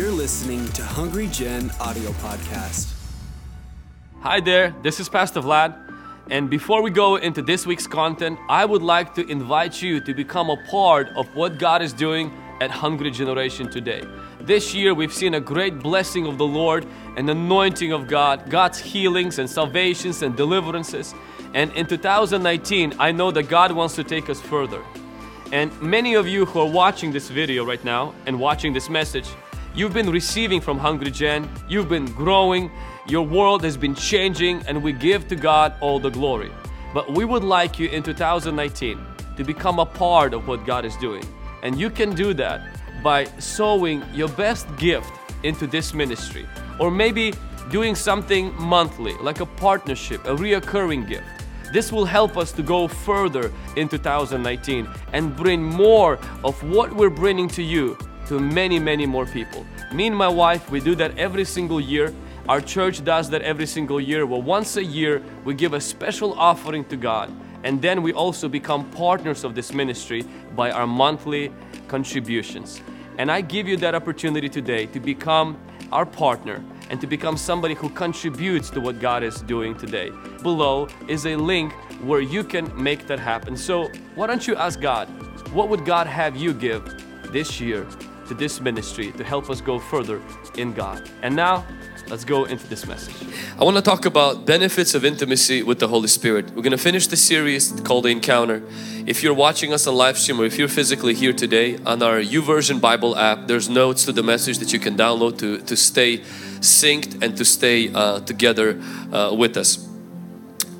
You're listening to Hungry Gen audio podcast. Hi there, this is Pastor Vlad. And before we go into this week's content, I would like to invite you to become a part of what God is doing at Hungry Generation today. This year, we've seen a great blessing of the Lord and anointing of God, God's healings and salvations and deliverances. And in 2019, I know that God wants to take us further. And many of you who are watching this video right now and watching this message, you've been receiving from Hungry Gen, you've been growing, your world has been changing, and we give to God all the glory. But we would like you in 2019 to become a part of what God is doing. And you can do that by sowing your best gift into this ministry, or maybe doing something monthly, like a partnership, a reoccurring gift. This will help us to go further in 2019 and bring more of what we're bringing to you to many, many more people. Me and my wife, we do that every single year. Our church does that every single year. Well, once a year, we give a special offering to God. And then we also become partners of this ministry by our monthly contributions. And I give you that opportunity today to become our partner and to become somebody who contributes to what God is doing today. Below is a link where you can make that happen. So, why don't you ask God, what would God have you give this year to this ministry to help us go further in God? And now, let's go into this message. I want to talk about benefits of intimacy with the Holy Spirit. We're going to finish the series called The Encounter. If you're watching us on live stream or if you're physically here today on our YouVersion Bible app, there's notes to the message that you can download to, to stay synced and to stay uh, together uh, with us.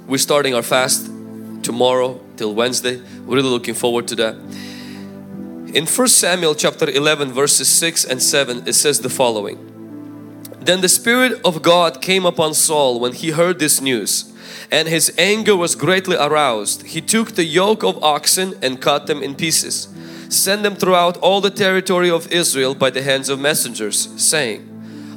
We're starting our fast tomorrow till Wednesday. We're really looking forward to that. In 1 Samuel chapter 11 verses 6 and 7 it says the following. Then the Spirit of God came upon Saul when he heard this news and his anger was greatly aroused. He took the yoke of oxen and cut them in pieces, sent them throughout all the territory of Israel by the hands of messengers, saying,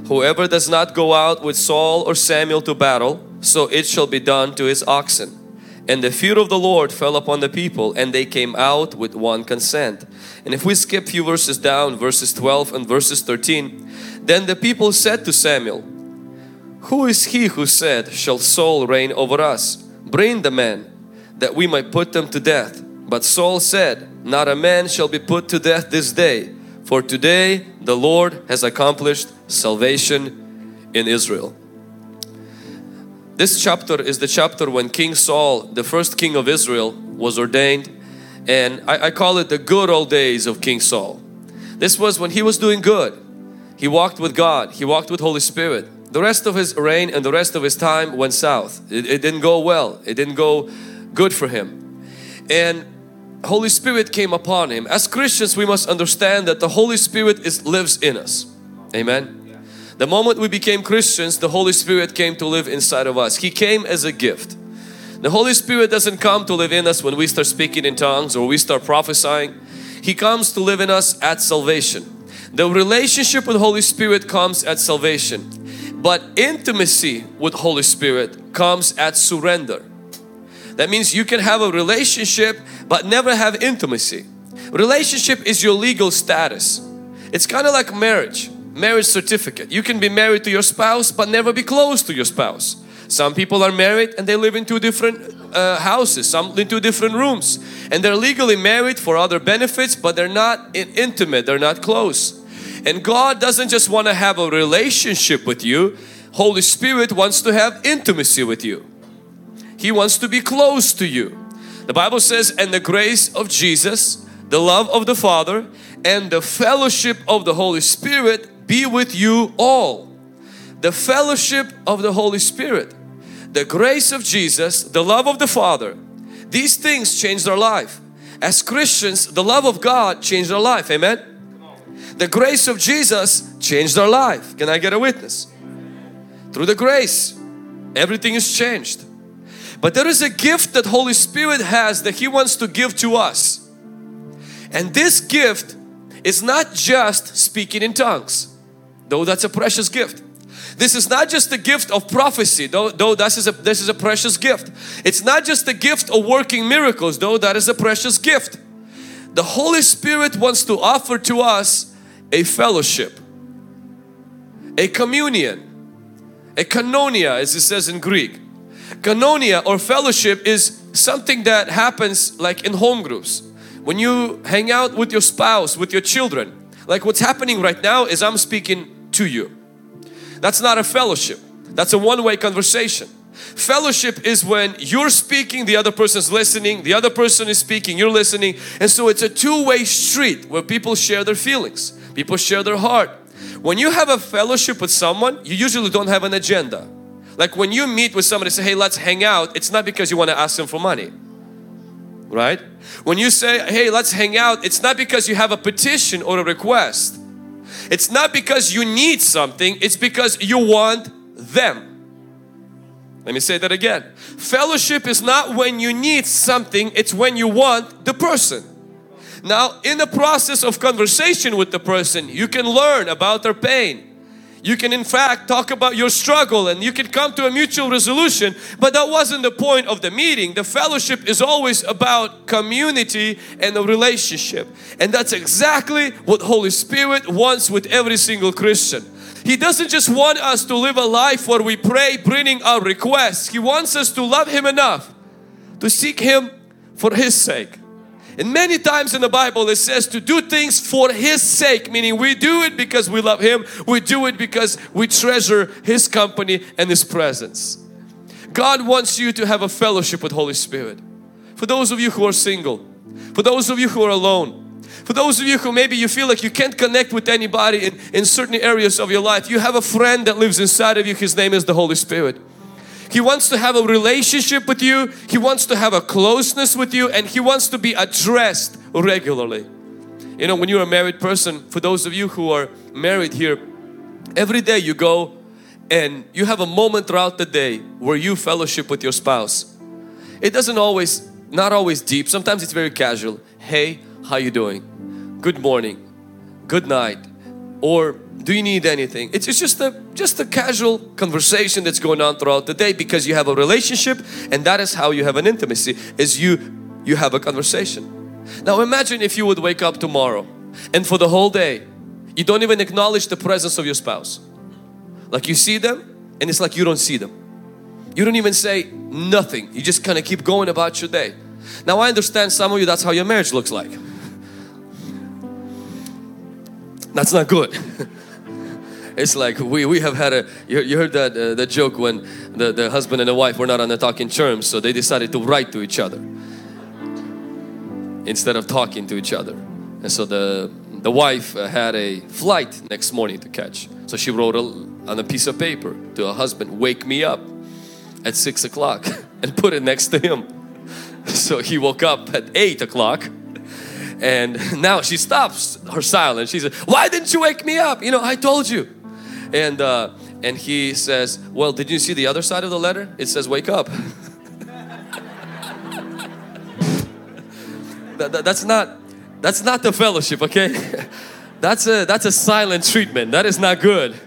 Whoever does not go out with Saul or Samuel to battle, so it shall be done to his oxen. And the fear of the Lord fell upon the people and they came out with one consent. And if we skip a few verses down, verses 12 and verses 13, then the people said to Samuel, Who is he who said, Shall Saul reign over us? Bring the men, that we might put them to death. But Saul said, Not a man shall be put to death this day, for today the Lord has accomplished salvation in Israel. This chapter is the chapter when King Saul, the first king of Israel, was ordained and I, I, call it the good old days of King Saul. This was when he was doing good. He walked with God, he walked with Holy Spirit. The rest of his reign and the rest of his time went south. It, it didn't go well, it didn't go good for him. And Holy Spirit came upon him. As Christians, we must understand that the Holy Spirit is, lives in us. Amen. The moment we became Christians, the Holy Spirit came to live inside of us. He came as a gift. The Holy Spirit doesn't come to live in us when we start speaking in tongues or we start prophesying. He comes to live in us at salvation. The relationship with Holy Spirit comes at salvation. But intimacy with Holy Spirit comes at surrender. That means you can have a relationship but never have intimacy. Relationship is your legal status. It's kind of like marriage marriage certificate. You can be married to your spouse but never be close to your spouse. Some people are married and they live in two different uh, houses, some in two different rooms. And they're legally married for other benefits but they're not in intimate, they're not close. And God doesn't just want to have a relationship with you. Holy Spirit wants to have intimacy with you. He wants to be close to you. The Bible says, and the grace of Jesus, the love of the Father, and the fellowship of the Holy Spirit be with you all. The fellowship of the Holy Spirit, the grace of Jesus, the love of the Father, these things changed our life. As Christians, the love of God changed our life. Amen. The grace of Jesus changed our life. Can I get a witness? Through the grace, everything is changed. But there is a gift that Holy Spirit has that He wants to give to us. And this gift is not just speaking in tongues though that's a precious gift. This is not just the gift of prophecy, though, though that is a, this is a precious gift. It's not just the gift of working miracles, though that is a precious gift. The Holy Spirit wants to offer to us a fellowship. a communion, a koinonia as it says in Greek. Koinonia or fellowship is something that happens like in home groups. When you hang out with your spouse, with your children, like what's happening right now is I'm speaking to you. That's not a fellowship. That's a one-way conversation. Fellowship is when you're speaking, the other person's listening, the other person is speaking, you're listening. And so it's a two-way street where people share their feelings, people share their heart. When you have a fellowship with someone, you usually don't have an agenda. Like when you meet with somebody say, hey, let's hang out, it's not because you want to ask them for money. Right? When you say, hey, let's hang out, it's not because you have a petition or a request. It's not because you need something, it's because you want them. Let me say that again. Fellowship is not when you need something, it's when you want the person. Now, in the process of conversation with the person, you can learn about their pain. You can in fact talk about your struggle and you can come to a mutual resolution but that wasn't the point of the meeting. The fellowship is always about community and a relationship and that's exactly what Holy Spirit wants with every single Christian. He doesn't just want us to live a life where we pray bringing our requests. He wants us to love Him enough to seek Him for His sake. And many times in the Bible it says to do things for His sake, meaning we do it because we love Him, we do it because we treasure His company and His presence. God wants you to have a fellowship with Holy Spirit. For those of you who are single, for those of you who are alone, for those of you who maybe you feel like you can't connect with anybody in, in certain areas of your life, you have a friend that lives inside of you, His name is the Holy Spirit. He wants to have a relationship with you. He wants to have a closeness with you and He wants to be addressed regularly. You know, when you're a married person, for those of you who are married here, every day you go and you have a moment throughout the day where you fellowship with your spouse. It doesn't always, not always deep, sometimes it's very casual. Hey, how you doing? Good morning, good night, or do you need anything? It's, it's just a just a casual conversation that's going on throughout the day because you have a relationship and that is how you have an intimacy is you you have a conversation. Now imagine if you would wake up tomorrow and for the whole day you don't even acknowledge the presence of your spouse. Like you see them and it's like you don't see them. You don't even say nothing. You just kind of keep going about your day. Now I understand some of you that's how your marriage looks like. That's not good. it's like we, we have had a you, you heard that uh, that joke when the, the husband and the wife were not on the talking terms so they decided to write to each other instead of talking to each other and so the the wife uh, had a flight next morning to catch so she wrote a, on a piece of paper to her husband wake me up at six o'clock and put it next to him so he woke up at eight o'clock and now she stops her silence. She says, why didn't you wake me up? You know, I told you. And, uh, and he says, well, did you see the other side of the letter? It says, wake up. that, that, that's not, that's not the fellowship, okay? that's a, that's a silent treatment. That is not good.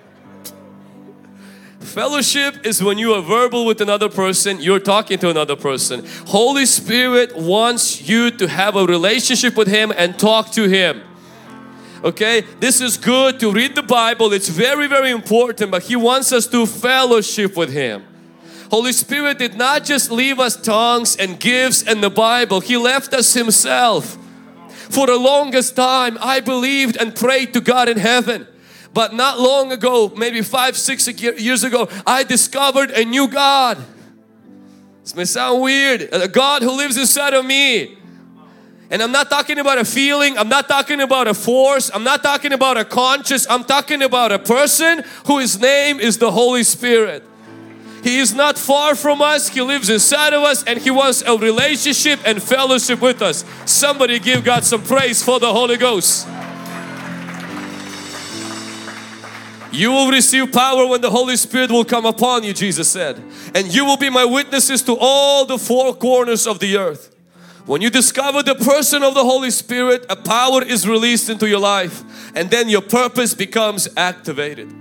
Fellowship is when you are verbal with another person, you're talking to another person. Holy Spirit wants you to have a relationship with Him and talk to Him. Okay, this is good to read the Bible, it's very, very important, but He wants us to fellowship with Him. Holy Spirit did not just leave us tongues and gifts and the Bible, He left us Himself. For the longest time, I believed and prayed to God in heaven. But not long ago, maybe five, six years ago, I discovered a new God. This may sound weird. A God who lives inside of me. And I'm not talking about a feeling, I'm not talking about a force, I'm not talking about a conscious, I'm talking about a person whose name is the Holy Spirit. He is not far from us, He lives inside of us and He wants a relationship and fellowship with us. Somebody give God some praise for the Holy Ghost. You will receive power when the Holy Spirit will come upon you, Jesus said. And you will be my witnesses to all the four corners of the earth. When you discover the person of the Holy Spirit, a power is released into your life and then your purpose becomes activated.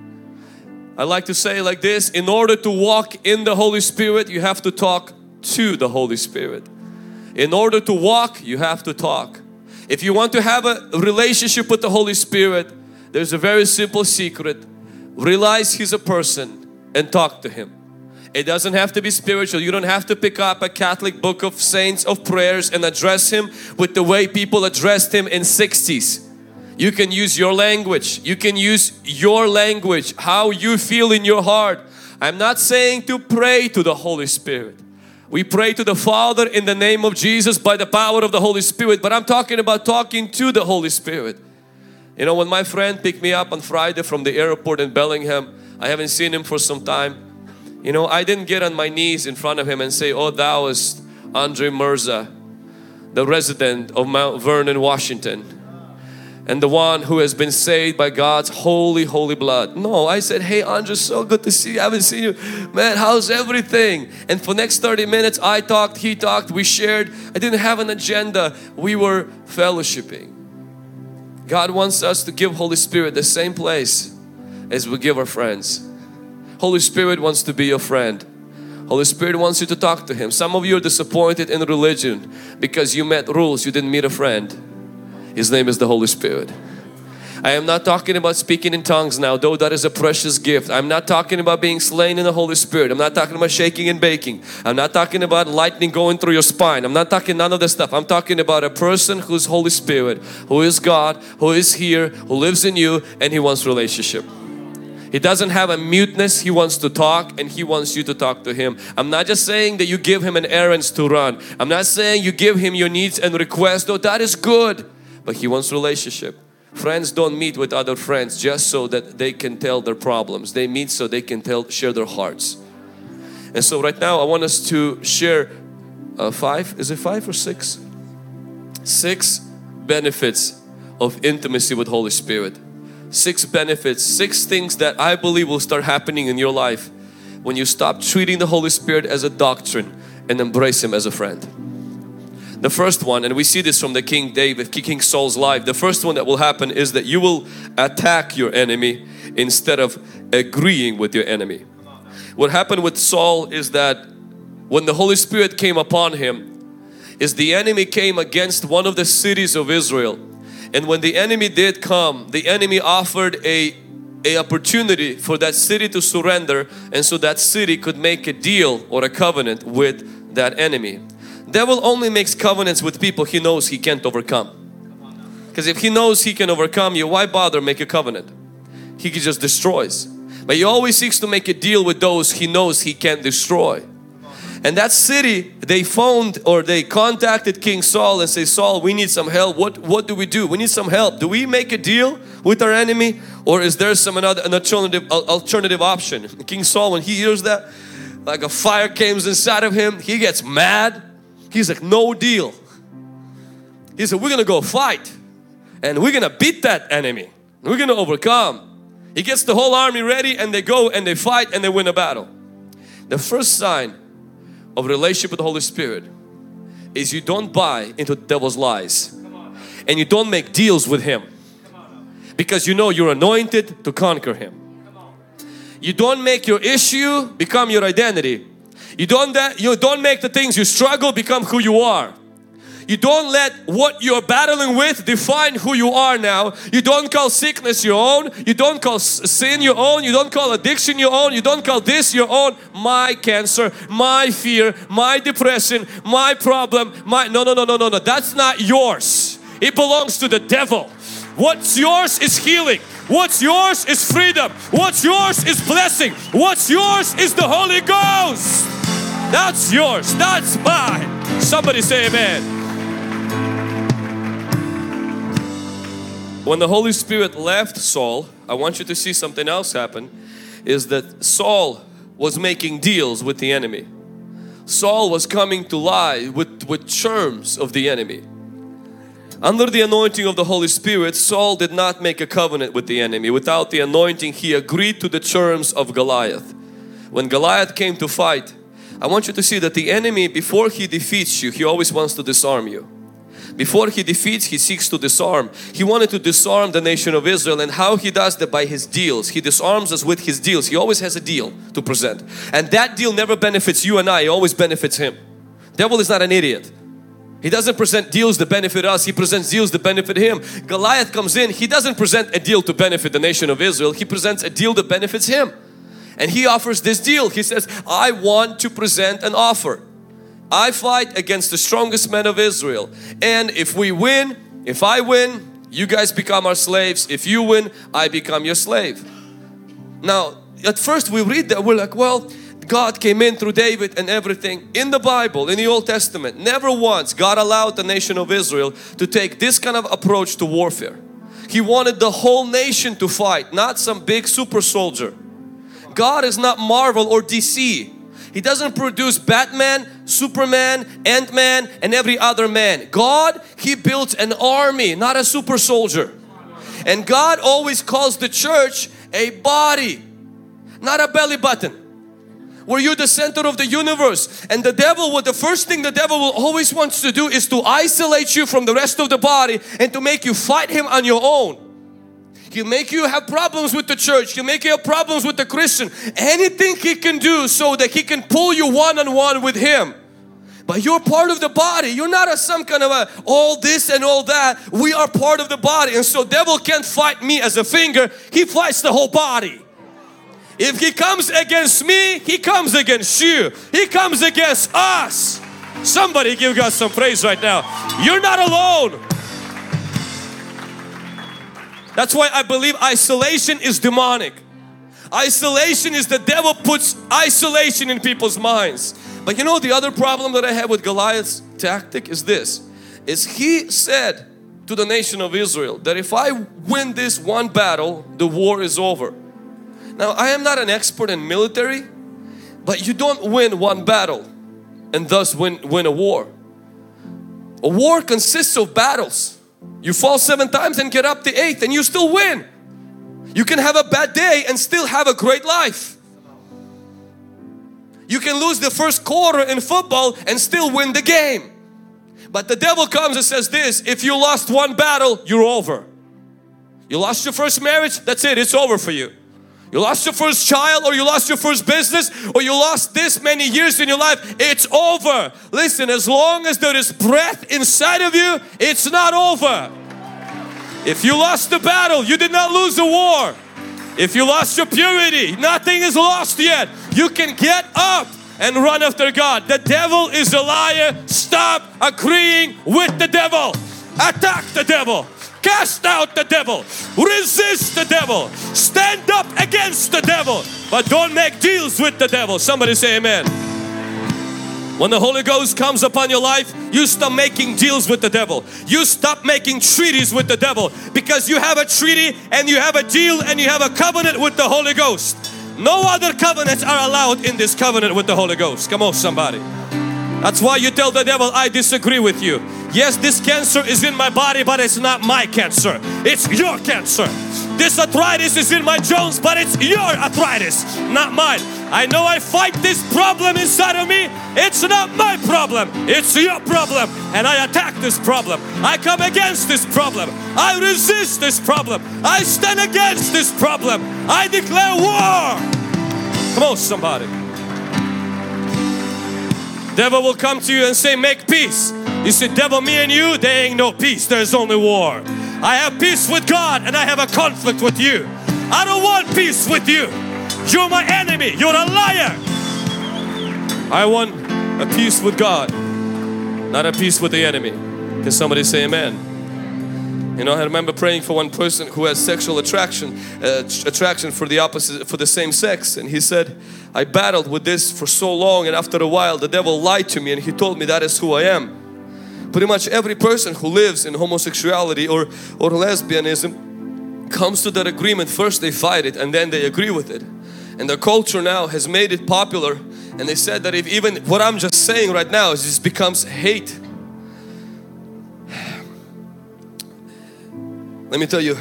I like to say like this, in order to walk in the Holy Spirit, you have to talk to the Holy Spirit. In order to walk, you have to talk. If you want to have a relationship with the Holy Spirit, there's a very simple secret realize He's a person and talk to Him. It doesn't have to be spiritual. You don't have to pick up a Catholic book of saints of prayers and address Him with the way people addressed Him in 60s. You can use your language. You can use your language, how you feel in your heart. I'm not saying to pray to the Holy Spirit. We pray to the Father in the name of Jesus by the power of the Holy Spirit. But I'm talking about talking to the Holy Spirit. You know, when my friend picked me up on Friday from the airport in Bellingham, I haven't seen him for some time. You know, I didn't get on my knees in front of him and say, Oh, thou is Andre Mirza, the resident of Mount Vernon, Washington and the one who has been saved by God's holy, holy blood. No, I said, hey Andre, so good to see you. I haven't seen you. Man, how's everything? And for next 30 minutes, I talked, he talked, we shared. I didn't have an agenda. We were fellowshipping. God wants us to give Holy Spirit the same place as we give our friends. Holy Spirit wants to be your friend. Holy Spirit wants you to talk to Him. Some of you are disappointed in religion because you met rules, you didn't meet a friend. His name is the Holy Spirit. I am not talking about speaking in tongues now, though that is a precious gift. I'm not talking about being slain in the Holy Spirit. I'm not talking about shaking and baking. I'm not talking about lightning going through your spine. I'm not talking none of this stuff. I'm talking about a person who's Holy Spirit, who is God, who is here, who lives in you, and He wants relationship. He doesn't have a muteness. He wants to talk and He wants you to talk to Him. I'm not just saying that you give Him an errands to run. I'm not saying you give Him your needs and requests, though that is good but He wants relationship. Friends don't meet with other friends just so that they can tell their problems. They meet so they can tell, share their hearts. And so right now I want us to share uh, five, is it five or six? Six benefits of intimacy with Holy Spirit. Six benefits, six things that I believe will start happening in your life when you stop treating the Holy Spirit as a doctrine and embrace Him as a friend. The first one, and we see this from the King David, King Saul's life. The first one that will happen is that you will attack your enemy instead of agreeing with your enemy. What happened with Saul is that when the Holy Spirit came upon him, is the enemy came against one of the cities of Israel. And when the enemy did come, the enemy offered a, a opportunity for that city to surrender and so that city could make a deal or a covenant with that enemy. Devil only makes covenants with people he knows he can't overcome. Because if he knows he can overcome you, why bother make a covenant? He just destroys. But he always seeks to make a deal with those he knows he can't destroy. And that city, they phoned or they contacted King Saul and say, Saul, we need some help. What, what do we do? We need some help. Do we make a deal with our enemy? Or is there some another an alternative, alternative option? King Saul, when he hears that, like a fire comes inside of him, he gets mad. He's like, no deal. He said, we're gonna go fight and we're gonna beat that enemy. We're gonna overcome. He gets the whole army ready and they go and they fight and they win a battle. The first sign of relationship with the Holy Spirit is you don't buy into the devil's lies and you don't make deals with him because you know you're anointed to conquer him. You don't make your issue become your identity you don't, you don't make the things you struggle become who you are. You don't let what you're battling with define who you are now. You don't call sickness your own. You don't call sin your own. You don't call addiction your own. You don't call this your own. My cancer, my fear, my depression, my problem, my... No, no, no, no, no, no. That's not yours. It belongs to the devil. What's yours is healing. What's yours is freedom. What's yours is blessing. What's yours is the Holy Ghost. That's yours. That's mine. Somebody say amen. When the Holy Spirit left Saul, I want you to see something else happen is that Saul was making deals with the enemy. Saul was coming to lie with, with terms of the enemy. Under the anointing of the Holy Spirit, Saul did not make a covenant with the enemy. Without the anointing, he agreed to the terms of Goliath. When Goliath came to fight, I want you to see that the enemy before he defeats you, he always wants to disarm you. Before he defeats, he seeks to disarm. He wanted to disarm the nation of Israel and how he does that by his deals. He disarms us with his deals. He always has a deal to present. And that deal never benefits you and I, it always benefits him. Devil is not an idiot. He doesn't present deals to benefit us, he presents deals to benefit him. Goliath comes in, he doesn't present a deal to benefit the nation of Israel, he presents a deal that benefits him. And he offers this deal. He says, I want to present an offer. I fight against the strongest men of Israel. And if we win, if I win, you guys become our slaves. If you win, I become your slave. Now, at first we read that, we're like, well, God came in through David and everything. In the Bible, in the Old Testament, never once God allowed the nation of Israel to take this kind of approach to warfare. He wanted the whole nation to fight, not some big super soldier. God is not Marvel or DC. He doesn't produce Batman, Superman, Ant-Man and every other man. God, He built an army, not a super soldier. And God always calls the church a body, not a belly button. Were you the center of the universe and the devil, what the first thing the devil will always wants to do is to isolate you from the rest of the body and to make you fight him on your own. He'll make you have problems with the church. He'll make you have problems with the Christian. Anything he can do so that he can pull you one on one with him. But you're part of the body. You're not a some kind of a all this and all that. We are part of the body. And so devil can't fight me as a finger. He fights the whole body. If he comes against me, he comes against you. He comes against us. Somebody give God some praise right now. You're not alone. That's why I believe isolation is demonic. Isolation is the devil puts isolation in people's minds. But you know the other problem that I have with Goliath's tactic is this. Is he said to the nation of Israel that if I win this one battle, the war is over. Now I am not an expert in military, but you don't win one battle and thus win, win a war. A war consists of battles. You fall seven times and get up the eighth and you still win. You can have a bad day and still have a great life. You can lose the first quarter in football and still win the game. But the devil comes and says this, if you lost one battle, you're over. You lost your first marriage, that's it, it's over for you. You lost your first child or you lost your first business or you lost this many years in your life, it's over. Listen, as long as there is breath inside of you, it's not over. If you lost the battle, you did not lose the war. If you lost your purity, nothing is lost yet. You can get up and run after God. The devil is a liar. Stop agreeing with the devil. Attack the devil. Cast out the devil. Resist the devil. Stand up against the devil. But don't make deals with the devil. Somebody say amen. When the Holy Ghost comes upon your life, you stop making deals with the devil. You stop making treaties with the devil because you have a treaty and you have a deal and you have a covenant with the Holy Ghost. No other covenants are allowed in this covenant with the Holy Ghost. Come on, somebody. That's why you tell the devil, I disagree with you. Yes, this cancer is in my body, but it's not my cancer. It's your cancer. This arthritis is in my joints, but it's your arthritis, not mine. I know I fight this problem inside of me. It's not my problem. It's your problem. And I attack this problem. I come against this problem. I resist this problem. I stand against this problem. I declare war. Come on, somebody. Devil will come to you and say, make peace. You say, devil, me and you, there ain't no peace. There's only war. I have peace with God and I have a conflict with you. I don't want peace with you. You're my enemy. You're a liar. I want a peace with God, not a peace with the enemy. Can somebody say amen? You know, I remember praying for one person who has sexual attraction, uh, attraction for the opposite, for the same sex, and he said, "I battled with this for so long, and after a while, the devil lied to me, and he told me that is who I am." Pretty much every person who lives in homosexuality or or lesbianism comes to that agreement. First, they fight it, and then they agree with it. And the culture now has made it popular, and they said that if even what I'm just saying right now is just becomes hate Let me tell you,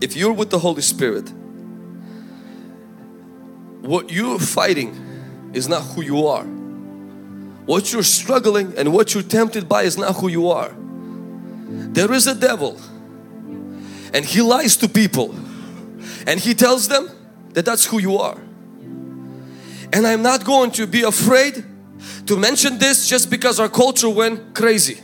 if you're with the Holy Spirit, what you're fighting is not who you are. What you're struggling and what you're tempted by is not who you are. There is a devil and he lies to people and he tells them that that's who you are. And I'm not going to be afraid to mention this just because our culture went crazy.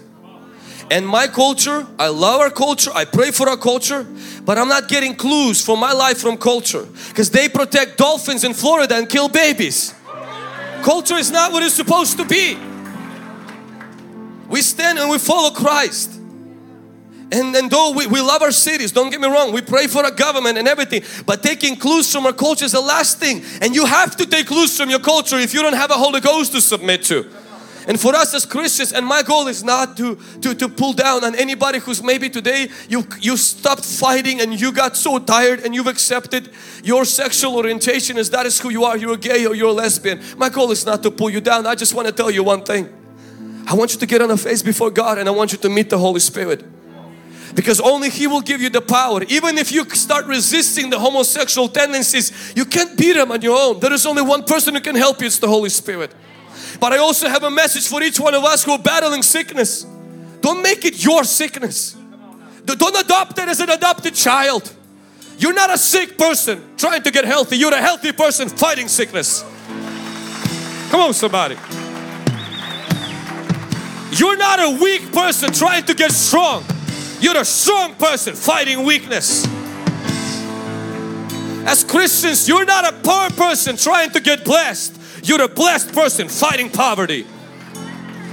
And my culture, I love our culture, I pray for our culture, but I'm not getting clues for my life from culture because they protect dolphins in Florida and kill babies. Culture is not what it's supposed to be. We stand and we follow Christ. And, and though we, we love our cities, don't get me wrong, we pray for our government and everything, but taking clues from our culture is the last thing. And you have to take clues from your culture if you don't have a Holy Ghost to submit to. And for us as Christians, and my goal is not to, to, to pull down on anybody who's maybe today you, you stopped fighting and you got so tired and you've accepted your sexual orientation as that is who you are, you're gay or you're lesbian. My goal is not to pull you down. I just want to tell you one thing. I want you to get on a face before God and I want you to meet the Holy Spirit because only He will give you the power. Even if you start resisting the homosexual tendencies, you can't beat them on your own. There is only one person who can help you, it's the Holy Spirit. But I also have a message for each one of us who are battling sickness. Don't make it your sickness. Don't adopt it as an adopted child. You're not a sick person trying to get healthy. You're a healthy person fighting sickness. Come on somebody. You're not a weak person trying to get strong. You're a strong person fighting weakness. As Christians, you're not a poor person trying to get blessed. You're a blessed person fighting poverty.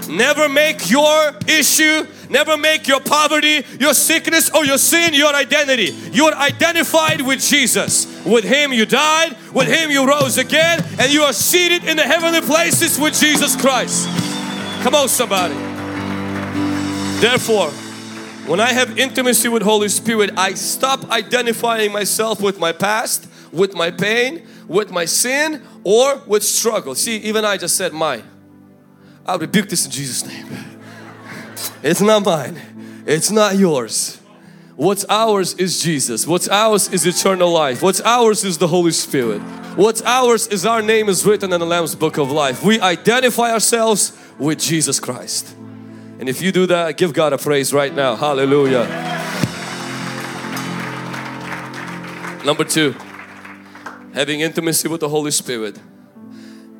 Never make your issue, never make your poverty, your sickness or your sin your identity. You're identified with Jesus. With Him you died, with Him you rose again, and you are seated in the heavenly places with Jesus Christ. Come on, somebody. Therefore, when I have intimacy with Holy Spirit, I stop identifying myself with my past, with my pain, with my sin or with struggle. See, even I just said mine. I rebuke this in Jesus' name. It's not mine. It's not yours. What's ours is Jesus. What's ours is eternal life. What's ours is the Holy Spirit. What's ours is our name is written in the Lamb's Book of Life. We identify ourselves with Jesus Christ. And if you do that, give God a praise right now. Hallelujah. Number two, having intimacy with the Holy Spirit,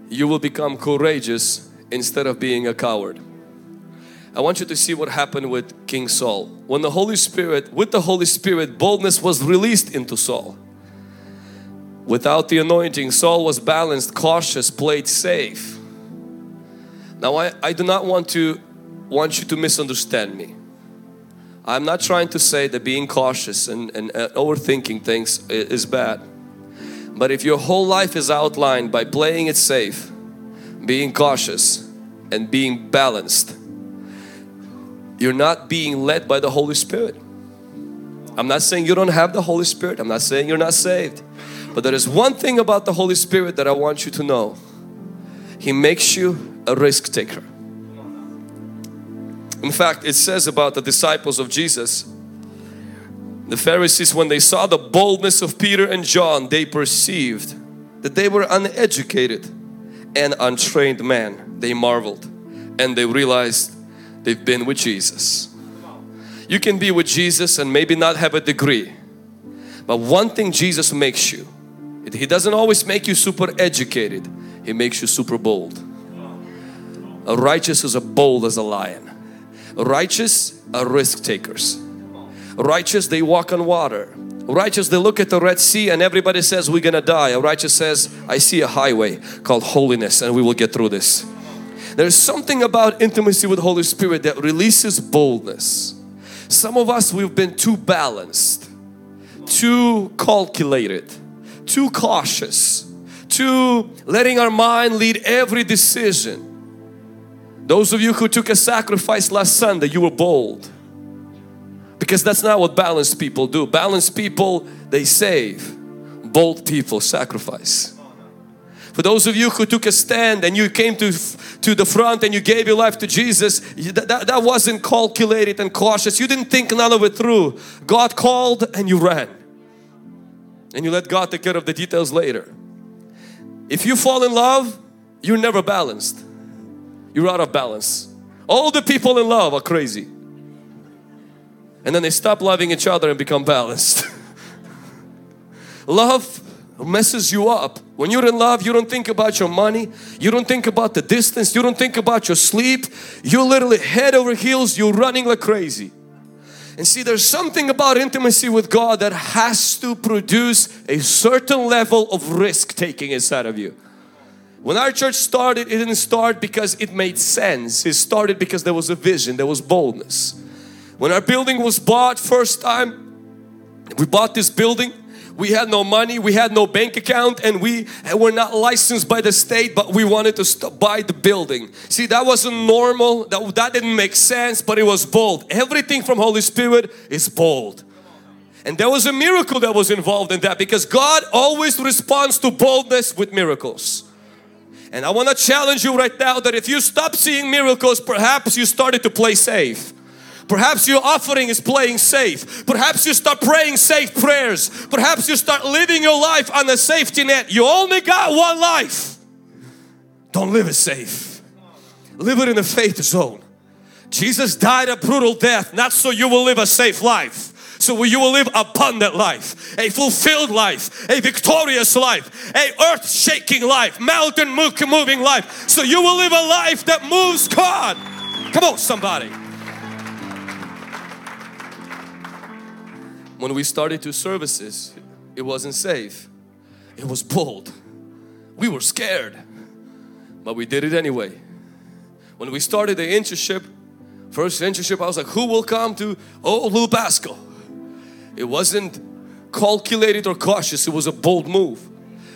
you will become courageous instead of being a coward. I want you to see what happened with King Saul. When the Holy Spirit, with the Holy Spirit, boldness was released into Saul. Without the anointing, Saul was balanced, cautious, played safe. Now I, I do not want to want you to misunderstand me. I'm not trying to say that being cautious and, and uh, overthinking things is bad. But if your whole life is outlined by playing it safe, being cautious and being balanced, you're not being led by the Holy Spirit. I'm not saying you don't have the Holy Spirit. I'm not saying you're not saved. But there is one thing about the Holy Spirit that I want you to know. He makes you a risk taker. In fact, it says about the disciples of Jesus, the Pharisees, when they saw the boldness of Peter and John, they perceived that they were uneducated and untrained men. They marveled and they realized they've been with Jesus. You can be with Jesus and maybe not have a degree, but one thing Jesus makes you, He doesn't always make you super educated, He makes you super bold. A righteous is as bold as a lion. Righteous are risk takers. Righteous, they walk on water. Righteous, they look at the Red Sea and everybody says we're gonna die. A righteous says, I see a highway called holiness and we will get through this. There's something about intimacy with Holy Spirit that releases boldness. Some of us, we've been too balanced, too calculated, too cautious, too letting our mind lead every decision. Those of you who took a sacrifice last Sunday, you were bold. Because that's not what balanced people do. Balanced people, they save. Bold people sacrifice. For those of you who took a stand and you came to, to the front and you gave your life to Jesus, that, that, that wasn't calculated and cautious. You didn't think none of it through. God called and you ran. And you let God take care of the details later. If you fall in love, you're never balanced you're out of balance. All the people in love are crazy. And then they stop loving each other and become balanced. love messes you up. When you're in love, you don't think about your money, you don't think about the distance, you don't think about your sleep. You're literally head over heels, you're running like crazy. And see, there's something about intimacy with God that has to produce a certain level of risk taking inside of you. When our church started, it didn't start because it made sense. It started because there was a vision, there was boldness. When our building was bought first time, we bought this building. We had no money we had no bank account and we were not licensed by the state but we wanted to buy the building. See that wasn't normal that, that didn't make sense but it was bold. Everything from Holy Spirit is bold. And there was a miracle that was involved in that because God always responds to boldness with miracles. And I want to challenge you right now that if you stop seeing miracles perhaps you started to play safe Perhaps your offering is playing safe. Perhaps you start praying safe prayers. Perhaps you start living your life on a safety net. You only got one life. Don't live it safe. Live it in a faith zone. Jesus died a brutal death not so you will live a safe life so you will live abundant life, a fulfilled life, a victorious life, a earth shaking life, mountain moving life. So you will live a life that moves God. Come on somebody. When we started two services, it wasn't safe. It was bold. We were scared, but we did it anyway. When we started the internship, first internship, I was like, who will come to oh Little Pasco? It wasn't calculated or cautious, it was a bold move.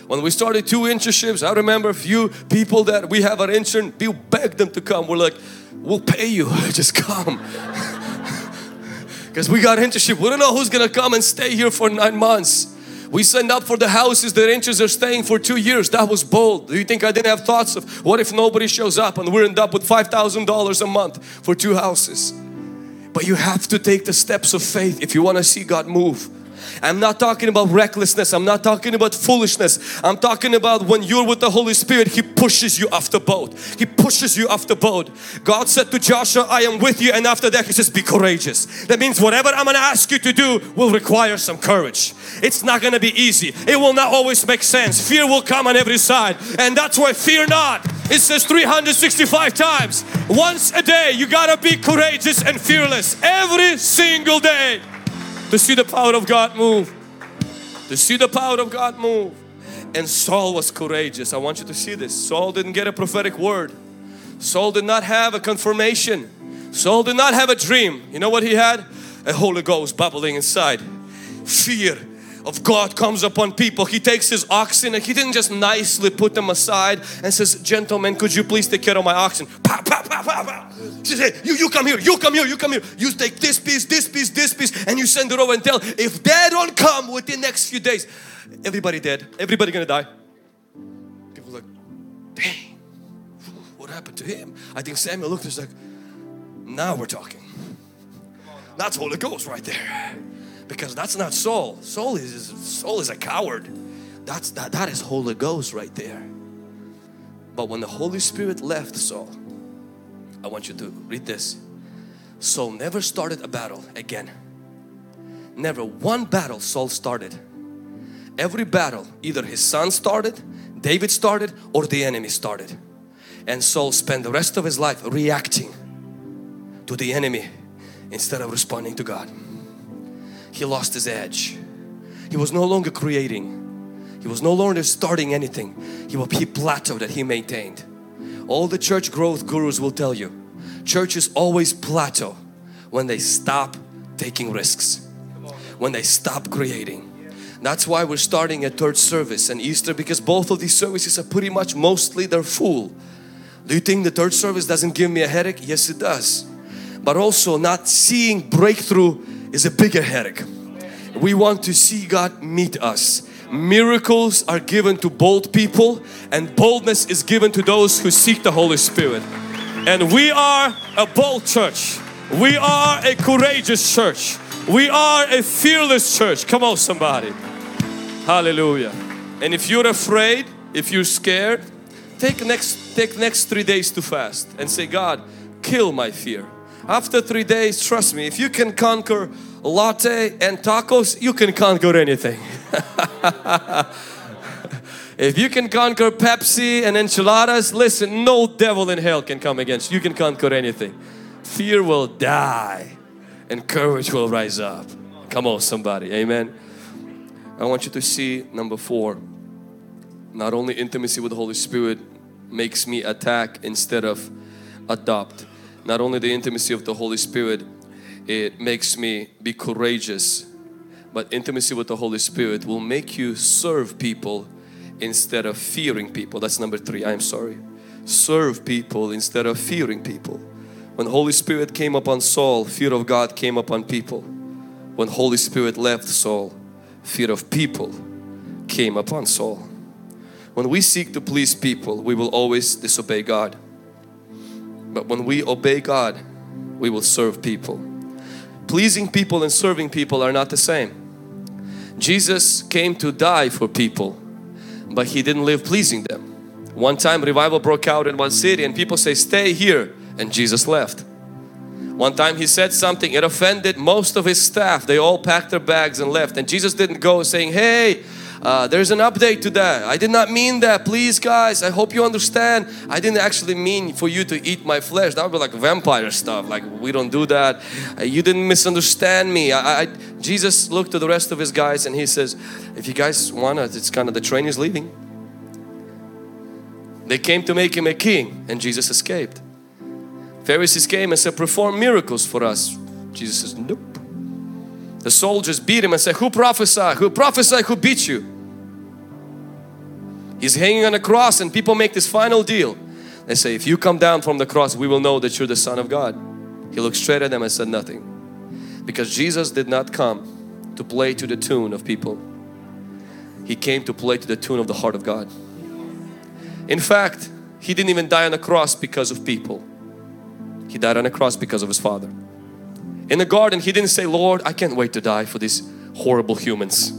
When we started two internships, I remember a few people that we have an intern, we begged them to come. We're like, we'll pay you, just come. Because we got internship. We don't know who's gonna come and stay here for nine months. We signed up for the houses the renters are staying for two years. That was bold. Do you think I didn't have thoughts of what if nobody shows up and we end up with $5,000 a month for two houses? But you have to take the steps of faith if you want to see God move. I'm not talking about recklessness. I'm not talking about foolishness. I'm talking about when you're with the Holy Spirit, He pushes you off the boat. He pushes you off the boat. God said to Joshua, I am with you. And after that, He says, be courageous. That means whatever I'm going to ask you to do will require some courage. It's not going to be easy. It will not always make sense. Fear will come on every side. And that's why fear not. It says 365 times. Once a day, you got to be courageous and fearless every single day to see the power of God move. To see the power of God move. And Saul was courageous. I want you to see this. Saul didn't get a prophetic word. Saul did not have a confirmation. Saul did not have a dream. You know what he had? A Holy Ghost bubbling inside. Fear of God comes upon people. He takes his oxen and he didn't just nicely put them aside and says, gentlemen, could you please take care of my oxen? Pow, pow, pow, pow, pow. She said, you, you come here, you come here, you come here. You take this piece, this piece, this piece and you send it over and tell, if they don't come within next few days, everybody dead, everybody gonna die. People like, dang, what happened to him? I think Samuel looked and like, now we're talking. That's Holy Ghost right there because that's not Saul. Saul is Saul is a coward. That's that that is Holy Ghost right there. But when the Holy Spirit left Saul, I want you to read this. Saul never started a battle again. Never one battle Saul started. Every battle either his son started, David started or the enemy started. And Saul spent the rest of his life reacting to the enemy instead of responding to God he lost his edge. He was no longer creating. He was no longer starting anything. He, he plateaued that he maintained. All the church growth gurus will tell you, churches always plateau when they stop taking risks. When they stop creating. That's why we're starting a third service and Easter because both of these services are pretty much mostly they're full. Do you think the third service doesn't give me a headache? Yes it does. But also not seeing breakthrough is a bigger headache. We want to see God meet us. Miracles are given to bold people and boldness is given to those who seek the Holy Spirit. And we are a bold church. We are a courageous church. We are a fearless church. Come on somebody. Hallelujah. And if you're afraid, if you're scared, take next take next 3 days to fast and say God, kill my fear. After three days, trust me, if you can conquer latte and tacos, you can conquer anything. If you can conquer Pepsi and enchiladas, listen, no devil in hell can come against you. You can conquer anything. Fear will die and courage will rise up. Come on, somebody. Amen. I want you to see number four. Not only intimacy with the Holy Spirit makes me attack instead of adopt. Not only the intimacy of the Holy Spirit, it makes me be courageous. But intimacy with the Holy Spirit will make you serve people instead of fearing people. That's number three. I'm sorry. Serve people instead of fearing people. When Holy Spirit came upon Saul, fear of God came upon people. When Holy Spirit left Saul, fear of people came upon Saul. When we seek to please people, we will always disobey God. But when we obey God, we will serve people. Pleasing people and serving people are not the same. Jesus came to die for people, but He didn't live pleasing them. One time revival broke out in one city and people say stay here and Jesus left. One time he said something, it offended most of his staff. They all packed their bags and left and Jesus didn't go saying, hey, uh, there's an update to that. I did not mean that. Please guys, I hope you understand. I didn't actually mean for you to eat my flesh. That would be like vampire stuff. Like we don't do that. Uh, you didn't misunderstand me. I, I, Jesus looked to the rest of his guys and he says, if you guys want it, it's kind of the train is leaving. They came to make him a king and Jesus escaped. Pharisees came and said, perform miracles for us. Jesus says, nope. The soldiers beat him and said, who prophesied? Who prophesied? Who beat you? He's hanging on a cross and people make this final deal. They say, if you come down from the cross, we will know that you're the Son of God. He looked straight at them and said nothing. Because Jesus did not come to play to the tune of people. He came to play to the tune of the heart of God. In fact, He didn't even die on the cross because of people. He died on the cross because of His Father. In the garden, He didn't say, Lord, I can't wait to die for these horrible humans.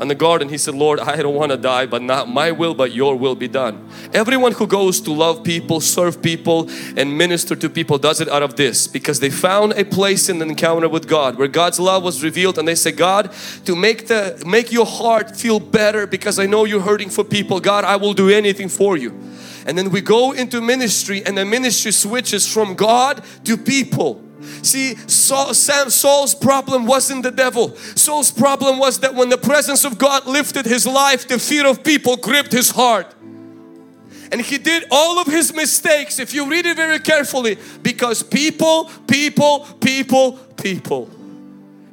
In the garden, He said, Lord, I don't want to die, but not my will, but your will be done. Everyone who goes to love people, serve people, and minister to people does it out of this because they found a place in the encounter with God where God's love was revealed and they say, God, to make the make your heart feel better because I know you're hurting for people, God, I will do anything for you. And then we go into ministry and the ministry switches from God to people. See, Saul, Sam, Saul's problem wasn't the devil. Saul's problem was that when the presence of God lifted his life, the fear of people gripped his heart. And he did all of his mistakes, if you read it very carefully, because people, people, people, people.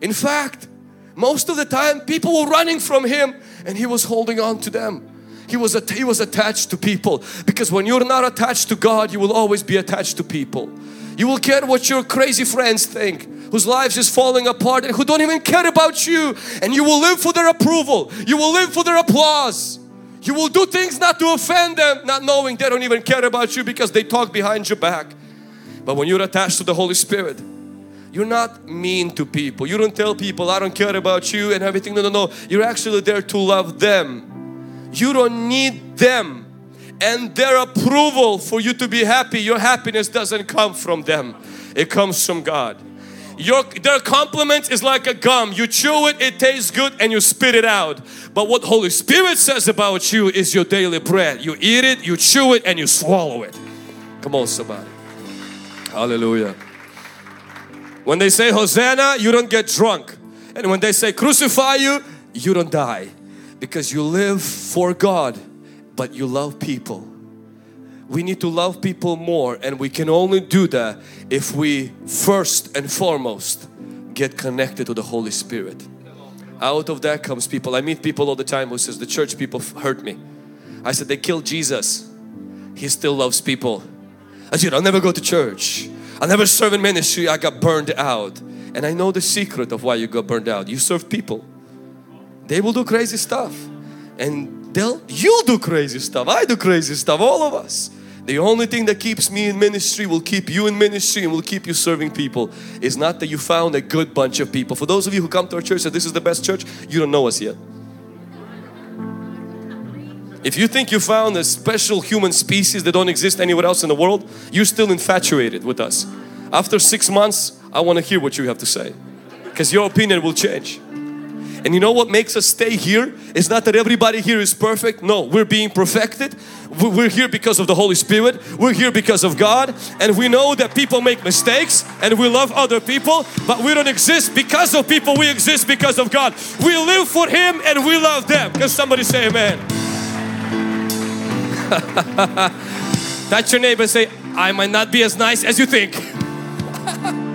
In fact, most of the time people were running from him and he was holding on to them. He was, he was attached to people because when you're not attached to God, you will always be attached to people. You will care what your crazy friends think whose lives is falling apart and who don't even care about you and you will live for their approval. You will live for their applause. You will do things not to offend them not knowing they don't even care about you because they talk behind your back. But when you're attached to the Holy Spirit you're not mean to people. You don't tell people I don't care about you and everything. No, no, no. You're actually there to love them. You don't need them and their approval for you to be happy. Your happiness doesn't come from them. It comes from God. Your, their compliment is like a gum. You chew it, it tastes good and you spit it out. But what Holy Spirit says about you is your daily bread. You eat it, you chew it and you swallow it. Come on somebody. Hallelujah. When they say Hosanna, you don't get drunk. And when they say crucify you, you don't die. Because you live for God, but you love people. We need to love people more and we can only do that if we first and foremost get connected to the Holy Spirit. Out of that comes people. I meet people all the time who says the church people hurt me. I said they killed Jesus. He still loves people. I said I'll never go to church. I'll never serve in ministry. I got burned out. And I know the secret of why you got burned out. You serve people. They will do crazy stuff. And they'll, you'll do crazy stuff. I do crazy stuff. All of us. The only thing that keeps me in ministry will keep you in ministry and will keep you serving people is not that you found a good bunch of people. For those of you who come to our church and this is the best church, you don't know us yet. If you think you found a special human species that don't exist anywhere else in the world, you're still infatuated with us. After six months, I want to hear what you have to say because your opinion will change. And you know what makes us stay here? It's not that everybody here is perfect. No, we're being perfected. We're here because of the Holy Spirit. We're here because of God. And we know that people make mistakes and we love other people, but we don't exist because of people. We exist because of God. We live for Him and we love them. Can somebody say amen? Touch your neighbor say, I might not be as nice as you think.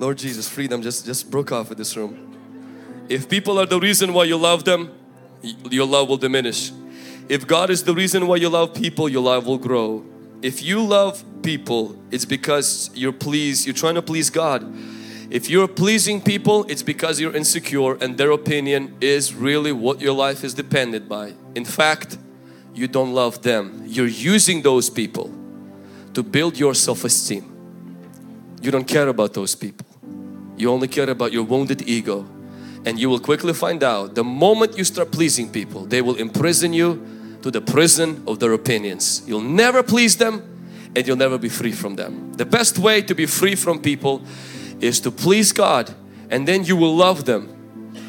Lord Jesus, freedom just, just broke off in this room. If people are the reason why you love them, your love will diminish. If God is the reason why you love people, your love will grow. If you love people, it's because you're pleased, you're trying to please God. If you're pleasing people, it's because you're insecure and their opinion is really what your life is dependent by. In fact, you don't love them. You're using those people to build your self-esteem. You don't care about those people. You only care about your wounded ego. And you will quickly find out the moment you start pleasing people, they will imprison you to the prison of their opinions. You'll never please them and you'll never be free from them. The best way to be free from people is to please God and then you will love them.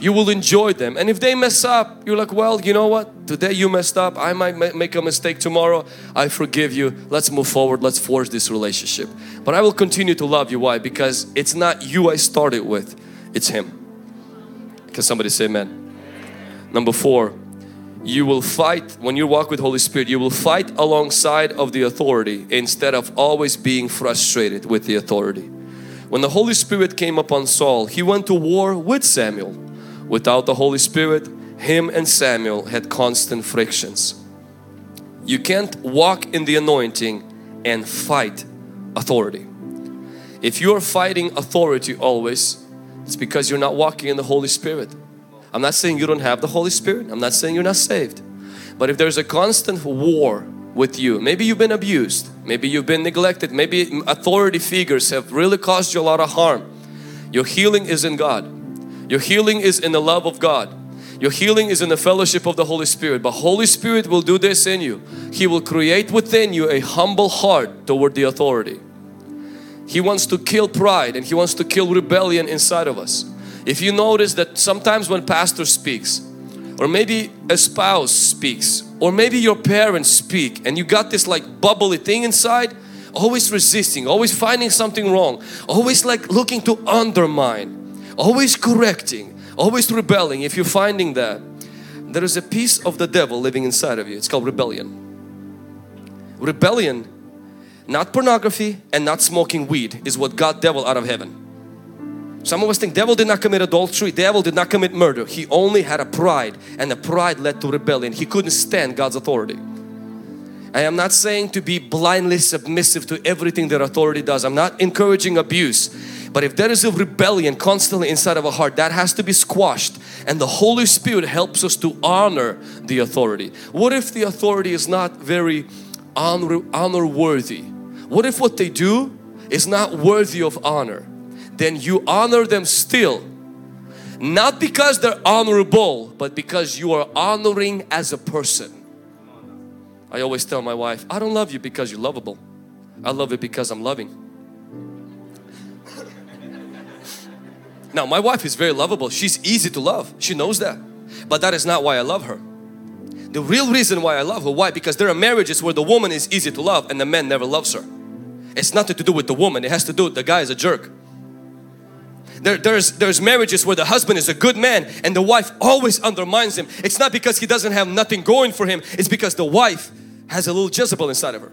You will enjoy them and if they mess up, you're like, well, you know what? Today you messed up. I might make a mistake tomorrow. I forgive you. Let's move forward. Let's forge this relationship. But I will continue to love you. Why? Because it's not you I started with. It's Him. Can somebody say amen? Number four, you will fight when you walk with Holy Spirit you will fight alongside of the authority instead of always being frustrated with the authority when the Holy Spirit came upon Saul he went to war with Samuel without the Holy Spirit him and Samuel had constant frictions you can't walk in the anointing and fight authority if you're fighting authority always it's because you're not walking in the Holy Spirit I'm not saying you don't have the Holy Spirit. I'm not saying you're not saved. But if there's a constant war with you, maybe you've been abused, maybe you've been neglected, maybe authority figures have really caused you a lot of harm. Your healing is in God. Your healing is in the love of God. Your healing is in the fellowship of the Holy Spirit. But Holy Spirit will do this in you. He will create within you a humble heart toward the authority. He wants to kill pride and He wants to kill rebellion inside of us. If you notice that sometimes when pastor speaks or maybe a spouse speaks or maybe your parents speak and you got this like bubbly thing inside always resisting, always finding something wrong, always like looking to undermine, always correcting, always rebelling. If you're finding that, there is a piece of the devil living inside of you. It's called rebellion. Rebellion, not pornography and not smoking weed is what got devil out of heaven. Some of us think devil did not commit adultery, devil did not commit murder. He only had a pride and the pride led to rebellion. He couldn't stand God's authority. I am not saying to be blindly submissive to everything that authority does. I'm not encouraging abuse. But if there is a rebellion constantly inside of a heart, that has to be squashed. And the Holy Spirit helps us to honor the authority. What if the authority is not very honor, honor worthy? What if what they do is not worthy of honor? then you honor them still not because they're honorable but because you are honoring as a person I always tell my wife I don't love you because you're lovable I love you because I'm loving now my wife is very lovable. She's easy to love. She knows that. But that is not why I love her. The real reason why I love her why? Because there are marriages where the woman is easy to love and the man never loves her. It's nothing to do with the woman. It has to do with the guy is a jerk. There, there's, there's marriages where the husband is a good man and the wife always undermines him. It's not because he doesn't have nothing going for him. It's because the wife has a little Jezebel inside of her.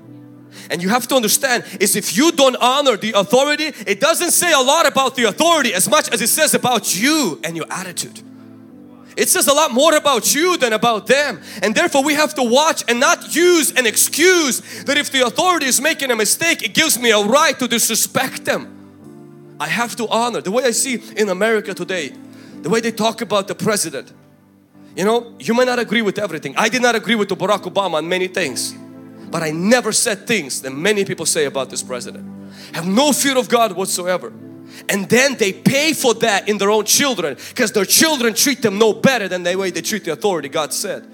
And you have to understand is if you don't honor the authority, it doesn't say a lot about the authority as much as it says about you and your attitude. It says a lot more about you than about them. And therefore we have to watch and not use an excuse that if the authority is making a mistake, it gives me a right to disrespect them. I have to honor the way I see in America today the way they talk about the president you know you might not agree with everything I did not agree with Barack Obama on many things but I never said things that many people say about this president have no fear of God whatsoever and then they pay for that in their own children because their children treat them no better than the way they treat the authority God said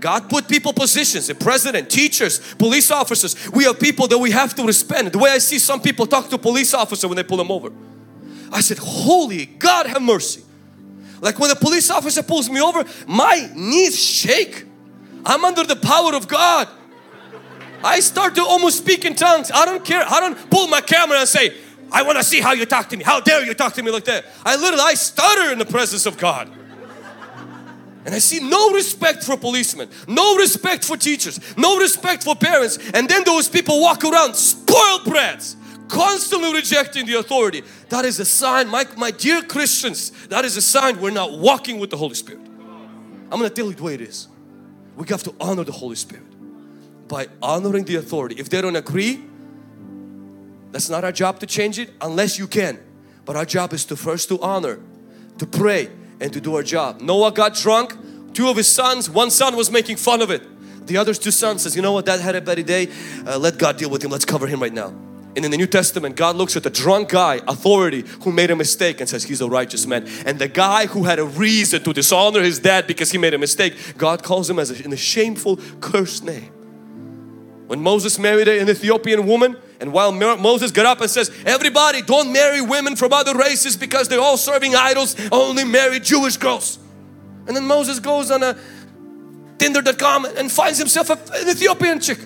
God put people positions, the president, teachers, police officers. We are people that we have to respect. The way I see some people talk to police officer when they pull them over. I said, Holy God, have mercy. Like when the police officer pulls me over, my knees shake. I'm under the power of God. I start to almost speak in tongues. I don't care. I don't pull my camera and say, I want to see how you talk to me. How dare you talk to me like that? I literally, I stutter in the presence of God. And I see no respect for policemen, no respect for teachers, no respect for parents. And then those people walk around spoiled brats, constantly rejecting the authority. That is a sign, my, my dear Christians, that is a sign we're not walking with the Holy Spirit. I'm going to tell you the way it is. We have to honor the Holy Spirit by honoring the authority. If they don't agree, that's not our job to change it unless you can. But our job is to first to honor, to pray and to do our job. Noah got drunk. Two of his sons, one son was making fun of it. The other two sons says, you know what, dad had a bad day. Uh, let God deal with him. Let's cover him right now. And in the New Testament, God looks at the drunk guy, authority, who made a mistake and says he's a righteous man. And the guy who had a reason to dishonor his dad because he made a mistake, God calls him as a, in a shameful, cursed name. When Moses married an Ethiopian woman, and while Moses got up and says, everybody don't marry women from other races because they're all serving idols, only marry Jewish girls. And then Moses goes on a Tinder.com and finds himself an Ethiopian chick.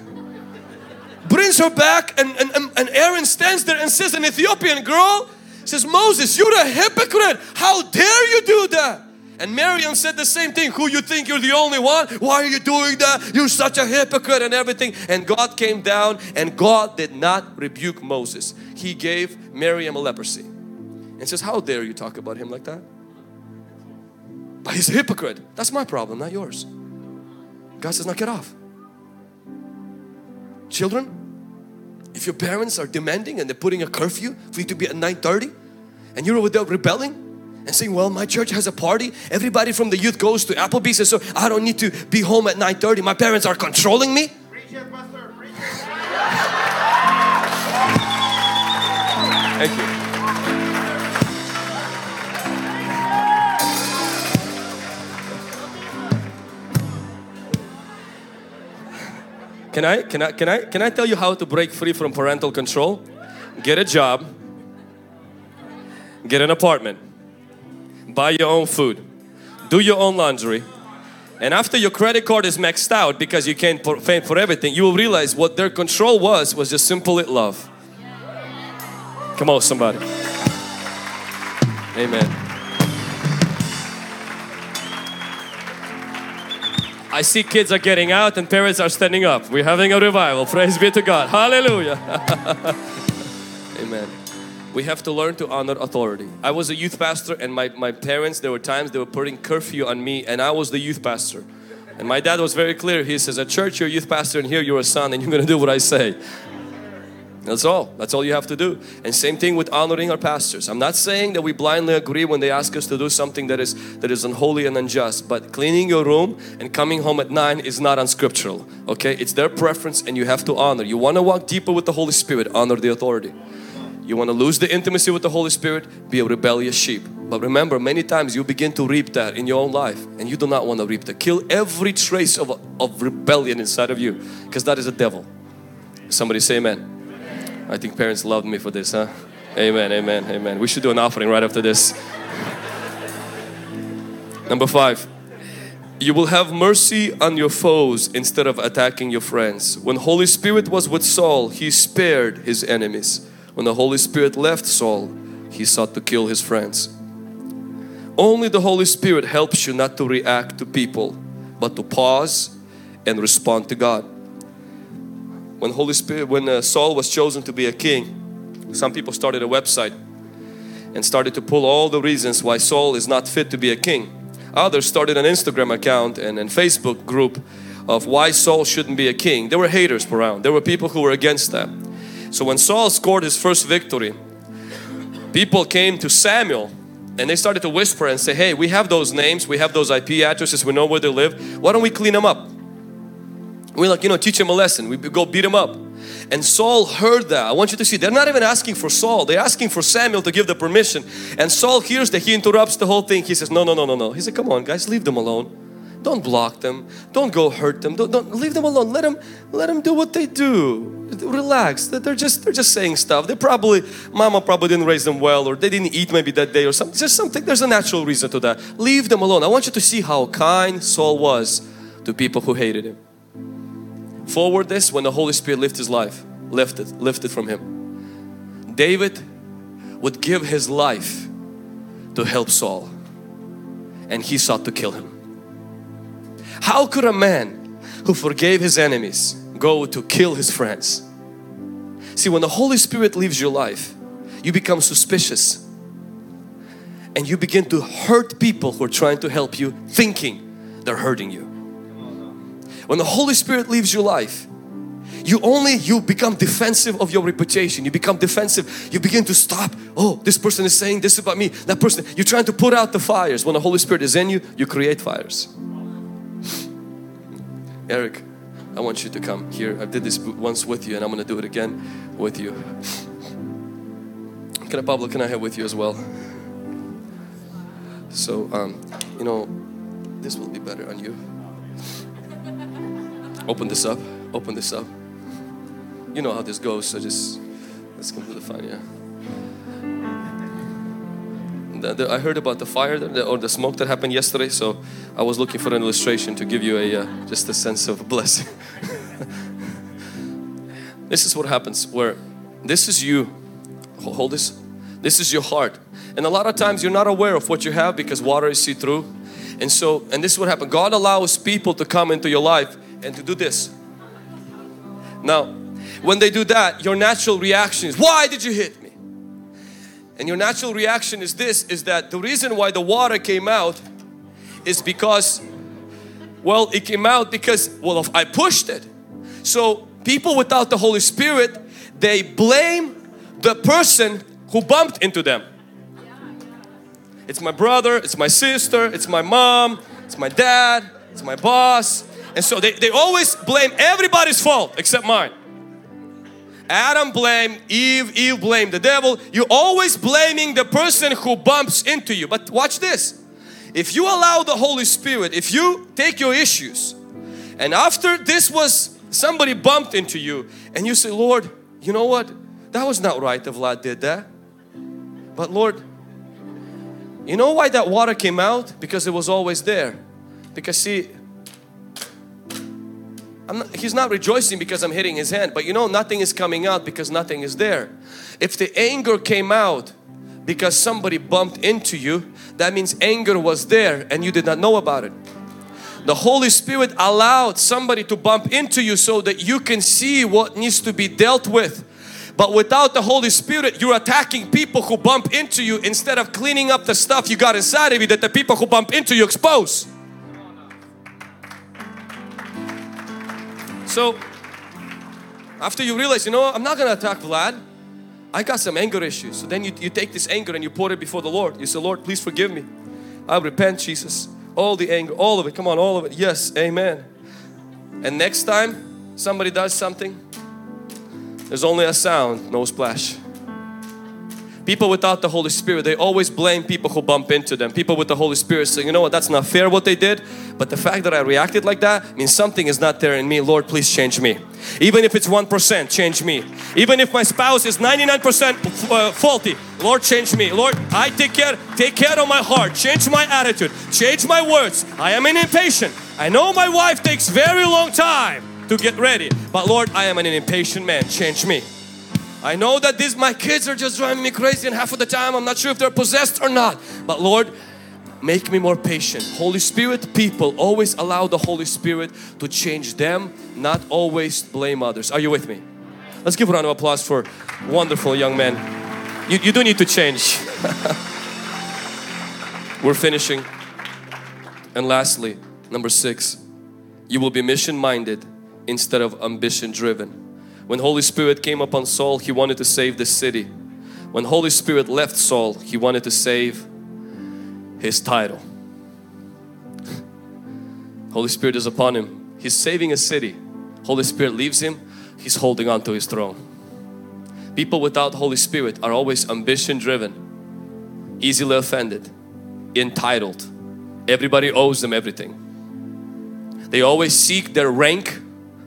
Brings her back and, and, and Aaron stands there and says, an Ethiopian girl says, Moses, you're a hypocrite. How dare you do that? And Miriam said the same thing. Who you think you're the only one? Why are you doing that? You're such a hypocrite and everything. And God came down and God did not rebuke Moses. He gave Miriam a leprosy. And says, how dare you talk about him like that? But he's a hypocrite. That's my problem, not yours. God says, knock get off. Children, if your parents are demanding and they're putting a curfew for you to be at 9.30 and you're over there rebelling, and saying, well, my church has a party. Everybody from the youth goes to Applebee's and so I don't need to be home at 9.30. My parents are controlling me. Thank you. Can I, can I, can I, can I tell you how to break free from parental control? Get a job, get an apartment, buy your own food, do your own laundry, and after your credit card is maxed out because you can't pay for everything, you will realize what their control was was just simple love. Come on, somebody. Amen. I see kids are getting out and parents are standing up. We're having a revival. Praise be to God. Hallelujah. Amen we have to learn to honor authority. I was a youth pastor and my, my parents, there were times they were putting curfew on me and I was the youth pastor. And my dad was very clear. He says, at church you're a youth pastor and here you're a son and you're going to do what I say. That's all. That's all you have to do. And same thing with honoring our pastors. I'm not saying that we blindly agree when they ask us to do something that is that is unholy and unjust. But cleaning your room and coming home at nine is not unscriptural. Okay, it's their preference, and you have to honor. You want to walk deeper with the Holy Spirit. Honor the authority. You want to lose the intimacy with the Holy Spirit? Be a rebellious sheep. But remember, many times you begin to reap that in your own life and you do not want to reap that. Kill every trace of, of rebellion inside of you because that is a devil. Somebody say amen. I think parents loved me for this, huh? Amen, amen, amen. We should do an offering right after this. Number five, you will have mercy on your foes instead of attacking your friends. When Holy Spirit was with Saul, he spared his enemies. When the Holy Spirit left Saul, he sought to kill his friends. Only the Holy Spirit helps you not to react to people, but to pause and respond to God. When Holy Spirit, when uh, Saul was chosen to be a king, some people started a website and started to pull all the reasons why Saul is not fit to be a king. Others started an Instagram account and a Facebook group of why Saul shouldn't be a king. There were haters around. There were people who were against that. So when Saul scored his first victory, people came to Samuel and they started to whisper and say, hey, we have those names, we have those IP addresses, we know where they live. Why don't we clean them up? We like, you know, teach them a lesson. We go beat them up. And Saul heard that. I want you to see, they're not even asking for Saul. They're asking for Samuel to give the permission. And Saul hears that he interrupts the whole thing. He says, no, no, no, no, no. He said, come on guys, leave them alone. Don't block them. Don't go hurt them. Don't, don't leave them alone. Let them let them do what they do. Relax. They're just they're just saying stuff. They probably mama probably didn't raise them well or they didn't eat maybe that day or something. Just something. There's a natural reason to that. Leave them alone. I want you to see how kind Saul was to people who hated him. Forward this when the Holy Spirit lifted his life, lifted, lifted from him. David would give his life to help Saul and he sought to kill him. How could a man who forgave his enemies go to kill his friends? See, when the Holy Spirit leaves your life, you become suspicious. And you begin to hurt people who are trying to help you thinking they're hurting you. When the Holy Spirit leaves your life, you only you become defensive of your reputation. You become defensive. You begin to stop. Oh this person is saying this about me that person. You're trying to put out the fires. When the Holy Spirit is in you you create fires Eric I want you to come. Here I did this once with you and I'm gonna do it again with you. Can I Pablo can I have with you as well? So um, you know this will be better on you. Open this up. Open this up. You know how this goes so just let's completely fine yeah the, I heard about the fire or the smoke that happened yesterday so I was looking for an illustration to give you a uh, just a sense of blessing. This is what happens where this is you hold this. This is your heart. And a lot of times you're not aware of what you have because water is see through. And so and this is what happened. God allows people to come into your life and to do this. Now when they do that your natural reaction is why did you hit and your natural reaction is this is that the reason why the water came out is because well it came out because well I pushed it. So people without the Holy Spirit they blame the person who bumped into them. It's my brother it's my sister it's my mom it's my dad it's my boss. And so they, they always blame everybody's fault except mine Adam blamed Eve, Eve blamed the devil. You're always blaming the person who bumps into you. But watch this. If you allow the Holy Spirit, if you take your issues and after this was somebody bumped into you and you say, Lord, you know what? That was not right that Vlad did that. But Lord, you know why that water came out? Because it was always there. Because see, not, he's not rejoicing because I'm hitting his hand, but you know nothing is coming out because nothing is there. If the anger came out because somebody bumped into you, that means anger was there and you did not know about it. The Holy Spirit allowed somebody to bump into you so that you can see what needs to be dealt with. But without the Holy Spirit, you're attacking people who bump into you instead of cleaning up the stuff you got inside of you that the people who bump into you expose. So after you realize, you know, I'm not going to attack Vlad. I got some anger issues. So then you, you take this anger and you pour it before the Lord. You say, Lord, please forgive me. I repent, Jesus. All the anger, all of it. Come on, all of it. Yes, amen. And next time somebody does something, there's only a sound, no splash. People without the Holy Spirit, they always blame people who bump into them. People with the Holy Spirit say, you know what, that's not fair what they did. But the fact that I reacted like that means something is not there in me. Lord, please change me. Even if it's 1%, change me. Even if my spouse is 99% uh, faulty, Lord, change me. Lord, I take care, take care of my heart. Change my attitude. Change my words. I am an impatient. I know my wife takes very long time to get ready. But Lord, I am an impatient man. Change me. I know that these my kids are just driving me crazy and half of the time I'm not sure if they're possessed or not. But Lord, make me more patient. Holy Spirit people always allow the Holy Spirit to change them, not always blame others. Are you with me? Let's give a round of applause for wonderful young men. You, you do need to change. We're finishing. And lastly, number six, you will be mission minded instead of ambition driven. When Holy Spirit came upon Saul, he wanted to save the city. When Holy Spirit left Saul, he wanted to save his title. Holy Spirit is upon him. He's saving a city. Holy Spirit leaves him. He's holding on to his throne. People without Holy Spirit are always ambition driven, easily offended, entitled. Everybody owes them everything. They always seek their rank,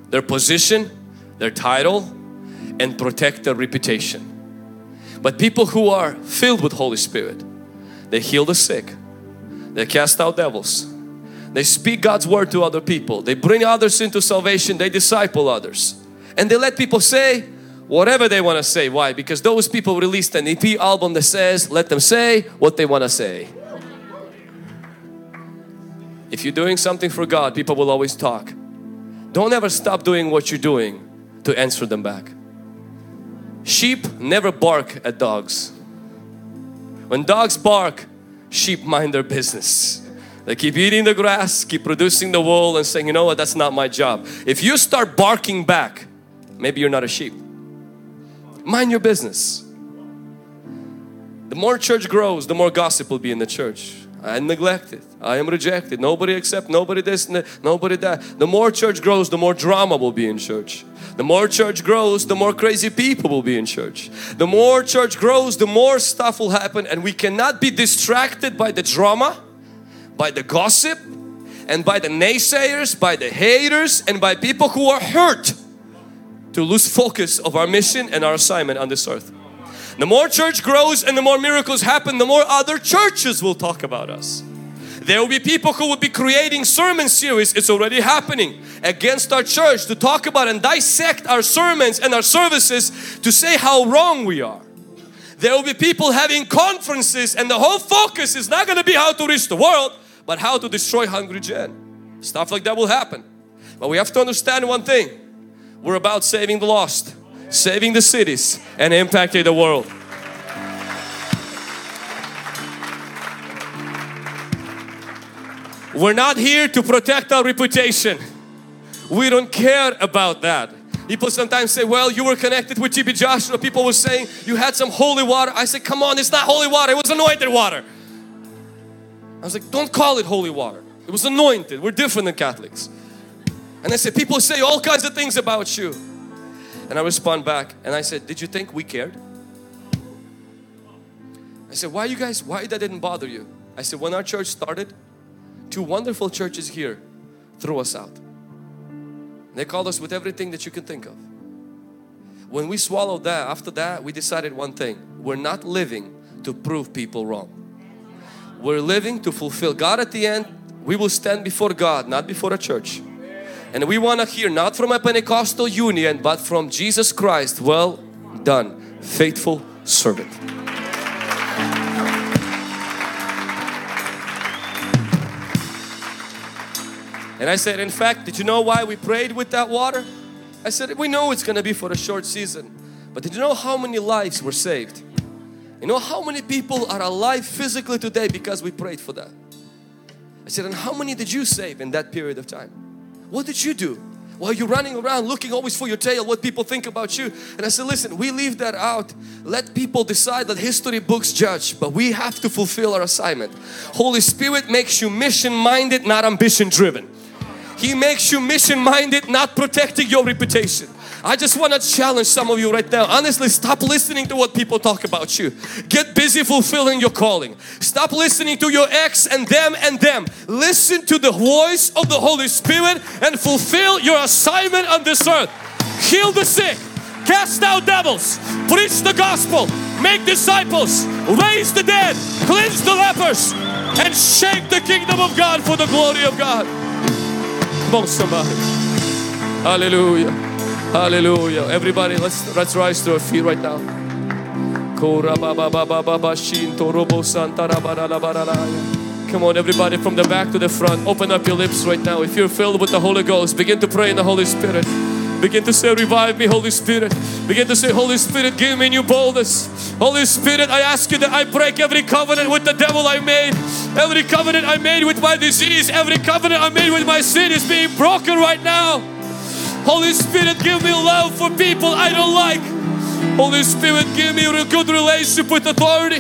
their position, their title, and protect their reputation. But people who are filled with Holy Spirit, they heal the sick, they cast out devils, they speak God's word to other people, they bring others into salvation, they disciple others, and they let people say whatever they want to say. Why? Because those people released an EP album that says, let them say what they want to say. If you're doing something for God, people will always talk. Don't ever stop doing what you're doing to answer them back. Sheep never bark at dogs. When dogs bark, sheep mind their business. They keep eating the grass, keep producing the wool and saying, you know what, that's not my job. If you start barking back, maybe you're not a sheep. Mind your business. The more church grows, the more gossip will be in the church. I am neglected. I am rejected. Nobody accept. Nobody this. Nobody that. The more church grows, the more drama will be in church. The more church grows, the more crazy people will be in church. The more church grows, the more stuff will happen, and we cannot be distracted by the drama, by the gossip, and by the naysayers, by the haters, and by people who are hurt to lose focus of our mission and our assignment on this earth. The more church grows and the more miracles happen, the more other churches will talk about us. There will be people who will be creating sermon series, it's already happening, against our church to talk about and dissect our sermons and our services to say how wrong we are. There will be people having conferences and the whole focus is not going to be how to reach the world, but how to destroy Hungry Gen. Stuff like that will happen. But we have to understand one thing. We're about saving the lost saving the cities and impacting the world. We're not here to protect our reputation. We don't care about that. People sometimes say, well, you were connected with TB Joshua. People were saying you had some holy water. I said, come on, it's not holy water. It was anointed water. I was like, don't call it holy water. It was anointed. We're different than Catholics. And I said, people say all kinds of things about you. And I respond back and I said, did you think we cared? I said, why you guys, why that didn't bother you? I said, when our church started, two wonderful churches here threw us out. They called us with everything that you can think of. When we swallowed that, after that, we decided one thing. We're not living to prove people wrong. We're living to fulfill God at the end. We will stand before God, not before a church. And we want to hear not from a Pentecostal union but from Jesus Christ. Well done, faithful servant. And I said, in fact, did you know why we prayed with that water? I said, we know it's going to be for a short season. But did you know how many lives were saved? You know how many people are alive physically today because we prayed for that? I said, and how many did you save in that period of time? What did you do? While you're running around looking always for your tail, what people think about you. And I said, listen, we leave that out. Let people decide that history books judge, but we have to fulfill our assignment. Holy Spirit makes you mission minded, not ambition driven. He makes you mission minded, not protecting your reputation. I just want to challenge some of you right now. Honestly, stop listening to what people talk about you. Get busy fulfilling your calling. Stop listening to your ex and them and them. Listen to the voice of the Holy Spirit and fulfill your assignment on this earth. Heal the sick, cast out devils, preach the gospel, make disciples, raise the dead, cleanse the lepers, and shake the kingdom of God for the glory of God. Come on, somebody. Hallelujah. Hallelujah. Everybody, let's let's rise to our feet right now. Come on, everybody, from the back to the front. Open up your lips right now. If you're filled with the Holy Ghost, begin to pray in the Holy Spirit. Begin to say, Revive me, Holy Spirit. Begin to say, Holy Spirit, give me new boldness. Holy Spirit, I ask you that I break every covenant with the devil I made. Every covenant I made with my disease, every covenant I made with my sin is being broken right now. Holy Spirit, give me love for people I don't like. Holy Spirit, give me a good relationship with authority.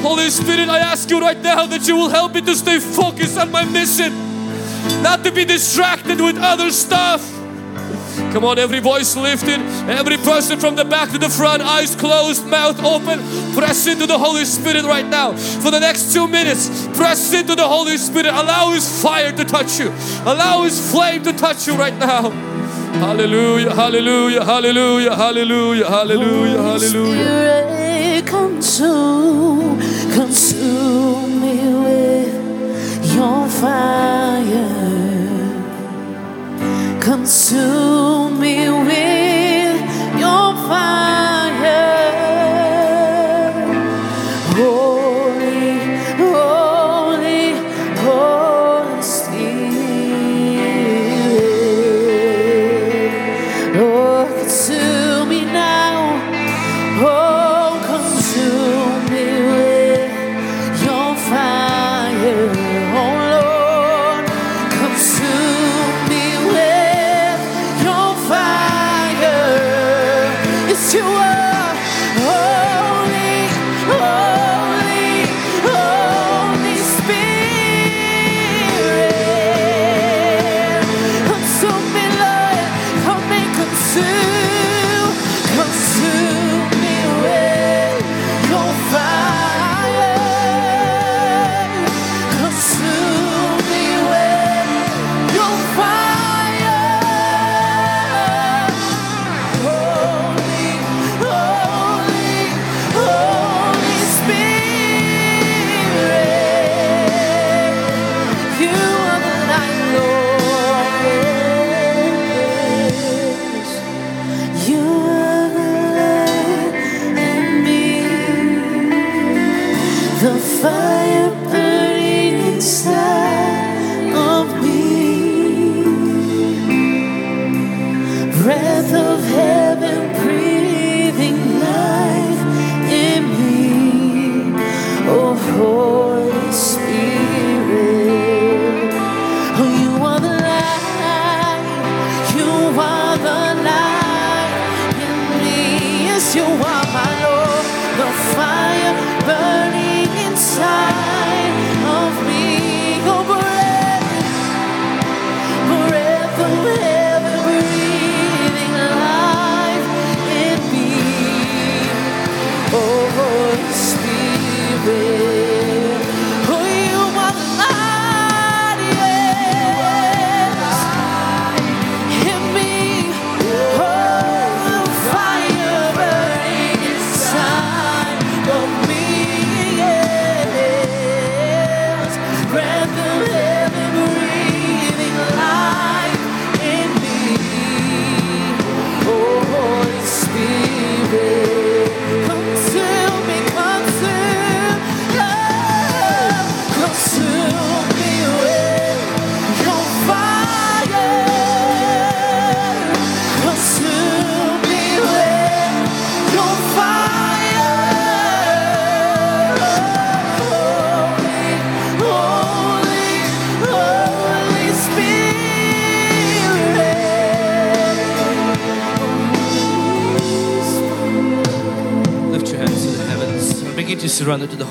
Holy Spirit, I ask you right now that you will help me to stay focused on my mission, not to be distracted with other stuff. Come on, every voice lifted, every person from the back to the front, eyes closed, mouth open. Press into the Holy Spirit right now. For the next two minutes, press into the Holy Spirit. Allow His fire to touch you, allow His flame to touch you right now. Hallelujah, hallelujah, hallelujah, hallelujah, hallelujah, hallelujah. Spirit, consume, consume me with your fire. Consume me with your fire.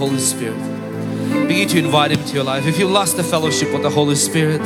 Holy Spirit. Begin to invite Him to your life. If you lost the fellowship with the Holy Spirit,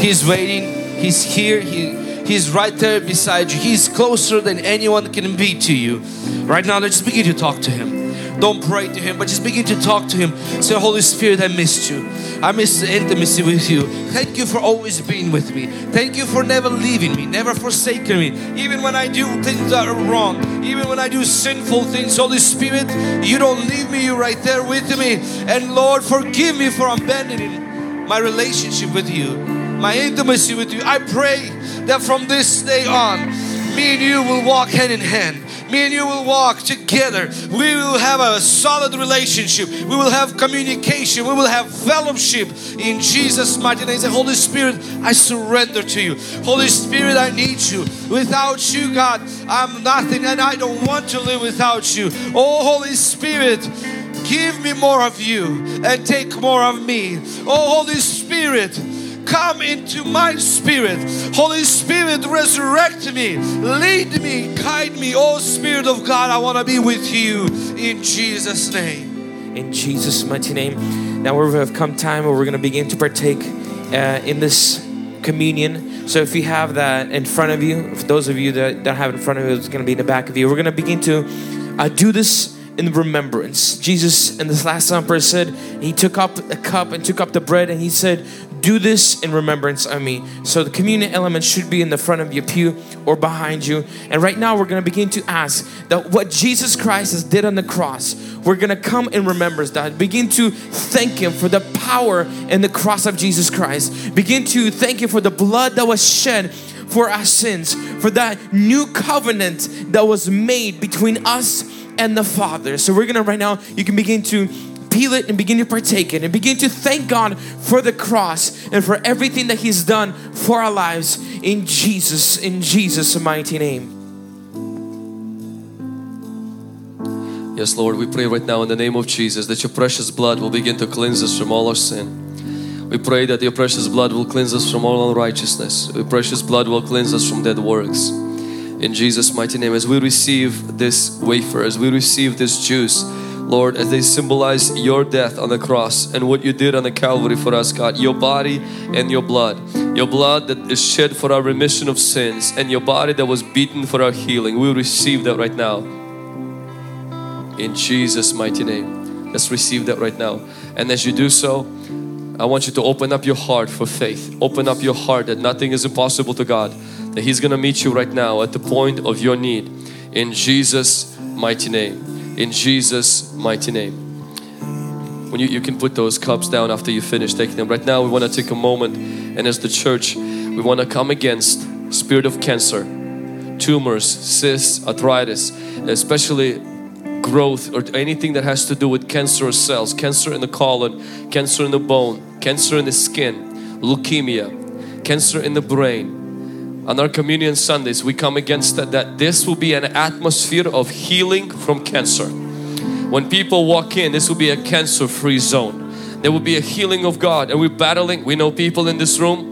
He's waiting. He's here. He, he's right there beside you. He's closer than anyone can be to you. Right now, let's begin to talk to Him. Don't pray to Him, but just begin to talk to Him. Say, Holy Spirit, I missed you. I miss the intimacy with you. Thank you for always being with me. Thank you for never leaving me, never forsaking me. Even when I do things that are wrong, even when I do sinful things, Holy Spirit, you don't leave me. You're right there with me. And Lord, forgive me for abandoning my relationship with you, my intimacy with you. I pray that from this day on, me and you will walk hand in hand. Me and you will walk together. We will have a solid relationship. We will have communication. We will have fellowship in Jesus' mighty name. Say, Holy Spirit, I surrender to you. Holy Spirit, I need you. Without you, God, I'm nothing and I don't want to live without you. Oh, Holy Spirit, give me more of you and take more of me. Oh, Holy Spirit, come into my spirit. Holy Spirit, resurrect me, lead me, guide me. Oh, Spirit of God, I want to be with you in Jesus' name. in Jesus' mighty name. Now we have come time where we're going to begin to partake uh, in this communion. So if you have that in front of you, for those of you that don't have it in front of you, it's going to be in the back of you. We're going to begin to uh, do this in remembrance. Jesus in this Last Supper said, He took up the cup and took up the bread and He said, do this in remembrance of me. So the communion element should be in the front of your pew or behind you. And right now we're going to begin to ask that what Jesus Christ has did on the cross, we're going to come in remembrance that. Begin to thank Him for the power in the cross of Jesus Christ. Begin to thank Him for the blood that was shed for our sins, for that new covenant that was made between us and the Father. So we're gonna right now, you can begin to peel it and begin to partake it and begin to thank God for the cross and for everything that He's done for our lives in Jesus, in Jesus' mighty name. Yes, Lord, we pray right now in the name of Jesus that your precious blood will begin to cleanse us from all our sin. We pray that your precious blood will cleanse us from all unrighteousness. Your precious blood will cleanse us from dead works. In Jesus' mighty name, as we receive this wafer, as we receive this juice, Lord, as they symbolize your death on the cross and what you did on the Calvary for us, God, your body and your blood, your blood that is shed for our remission of sins, and your body that was beaten for our healing. We receive that right now. In Jesus' mighty name. Let's receive that right now. And as you do so, I want you to open up your heart for faith. Open up your heart that nothing is impossible to God. That He's gonna meet you right now at the point of your need. In Jesus' mighty name in Jesus mighty name. When you, you can put those cups down after you finish taking them. Right now we want to take a moment and as the church we want to come against spirit of cancer tumors cysts arthritis especially growth or anything that has to do with cancerous cells cancer in the colon cancer in the bone cancer in the skin leukemia cancer in the brain on our communion Sundays we come against that, that this will be an atmosphere of healing from cancer. When people walk in this will be a cancer free zone. There will be a healing of God and we're battling. We know people in this room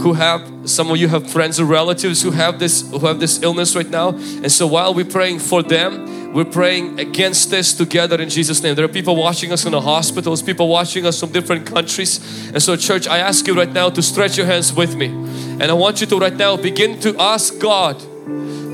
who have some of you have friends or relatives who have this who have this illness right now and so while we're praying for them we're praying against this together in Jesus name there are people watching us in the hospitals people watching us from different countries and so church I ask you right now to stretch your hands with me and I want you to right now begin to ask God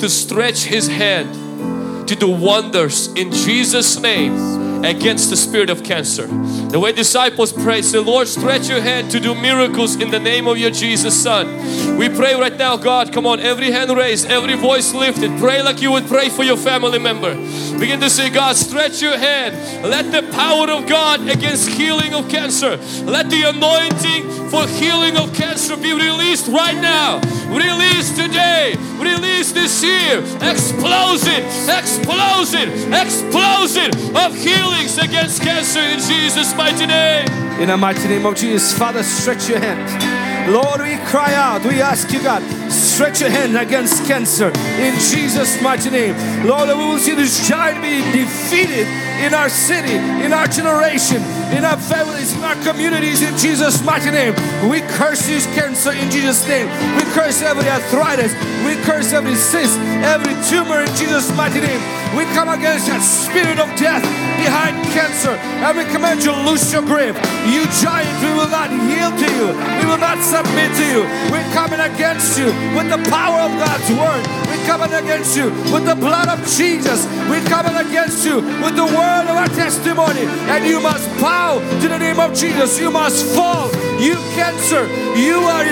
to stretch His hand to do wonders in Jesus name against the spirit of cancer. The way disciples pray, say, Lord, stretch your hand to do miracles in the name of your Jesus Son. We pray right now, God, come on, every hand raised, every voice lifted. Pray like you would pray for your family member. Begin to say, God, stretch your hand. Let the power of God against healing of cancer, let the anointing for healing of cancer be released right now. Release today. Release this year. Explosion, explosion, explosion of healings against cancer in Jesus' mighty name. In the mighty name of Jesus, Father, stretch your hand. Lord, we cry out, we ask you, God, stretch your hand against cancer in Jesus' mighty name. Lord, we will see this giant be defeated in our city, in our generation, in our families, in our communities, in Jesus' mighty name. We curse this cancer in Jesus' name. We curse every arthritis, we curse every cyst, every tumor in Jesus' mighty name. We come against that spirit of death behind cancer and we command you loose your grip. You giant, we will not yield to you. We will not submit to you. We're coming against you with the power of God's word. We're coming against you with the blood of Jesus. We're coming against you with the word of our testimony. And you must bow to the name of Jesus. You must fall. You cancer, you are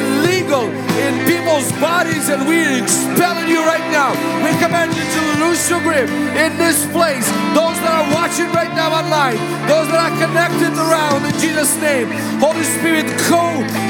illegal in people's bodies and we're expelling you right now. We command you to loose your grip in this place. Those that are watching right now online, those that are connected around in Jesus' name, Holy Spirit, go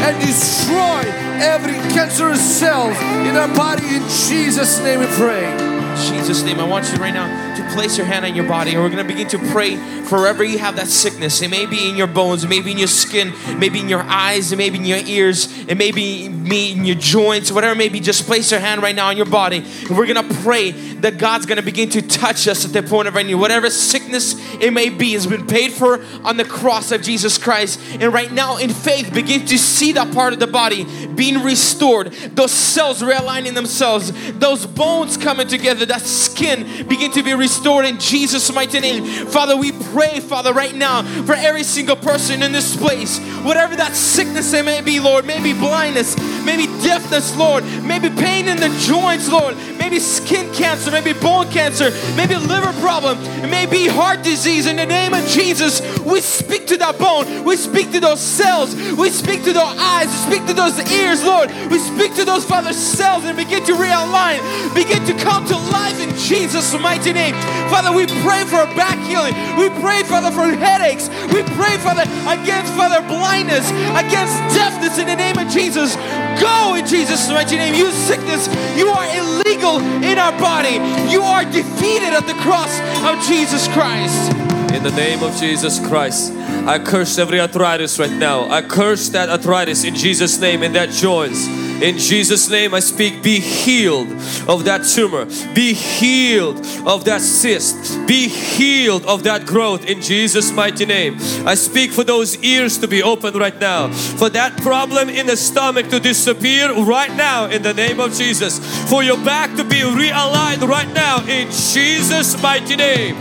and destroy every cancerous cell in our body. In Jesus' name we pray. Jesus' name, I want you right now to place your hand on your body and we're going to begin to pray forever you have that sickness. It may be in your bones, it may be in your skin, maybe in your eyes, it may be in your ears, it may be in your joints, whatever it may be. Just place your hand right now on your body and we're going to pray that God's going to begin to touch us at the point of our. Whatever sickness it may be has been paid for on the cross of Jesus Christ. And right now, in faith, begin to see that part of the body being restored, those cells realigning themselves, those bones coming together, that skin begin to be restored in Jesus' mighty name. Father, we pray, Father, right now for every single person in this place, whatever that sickness it may be, Lord, maybe blindness, maybe deafness, Lord. Maybe pain in the joints, Lord. Maybe skin cancer, maybe bone cancer, maybe liver problem, maybe heart disease. In the name of Jesus, we speak to that bone. We speak to those cells. We speak to those eyes. We speak to those ears, Lord. We speak to those Father cells and begin to realign, begin to come to life in Jesus' mighty name. Father, we pray for back healing. We pray, Father, for headaches. We pray, Father, against Father blindness, against deafness in the name of Jesus. Go in Jesus' mighty name. You sickness, you are illegal in our body. You are defeated at the cross of Jesus Christ. In the name of Jesus Christ, I curse every arthritis right now. I curse that arthritis in Jesus' name in that joints. In Jesus' name, I speak, be healed of that tumor, be healed of that cyst, be healed of that growth in Jesus' mighty name. I speak for those ears to be open right now, for that problem in the stomach to disappear right now in the name of Jesus, for your back to be realigned right now in Jesus' mighty name.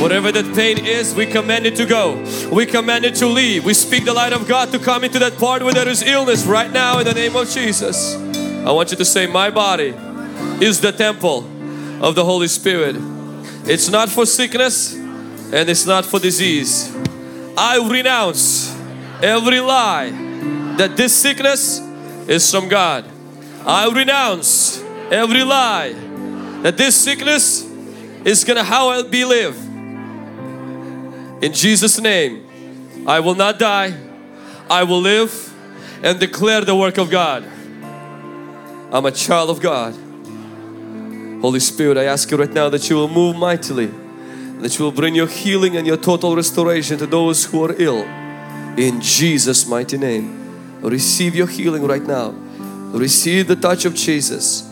Whatever that pain is, we command it to go. We command it to leave. We speak the light of God to come into that part where there is illness right now in the name of Jesus. I want you to say, My body is the temple of the Holy Spirit. It's not for sickness and it's not for disease. I renounce every lie that this sickness is from God. I renounce every lie that this sickness is gonna how I'll be live. In Jesus' name, I will not die, I will live and declare the work of God. I'm a child of God. Holy Spirit, I ask you right now that you will move mightily, that you will bring your healing and your total restoration to those who are ill. In Jesus' mighty name, receive your healing right now. Receive the touch of Jesus.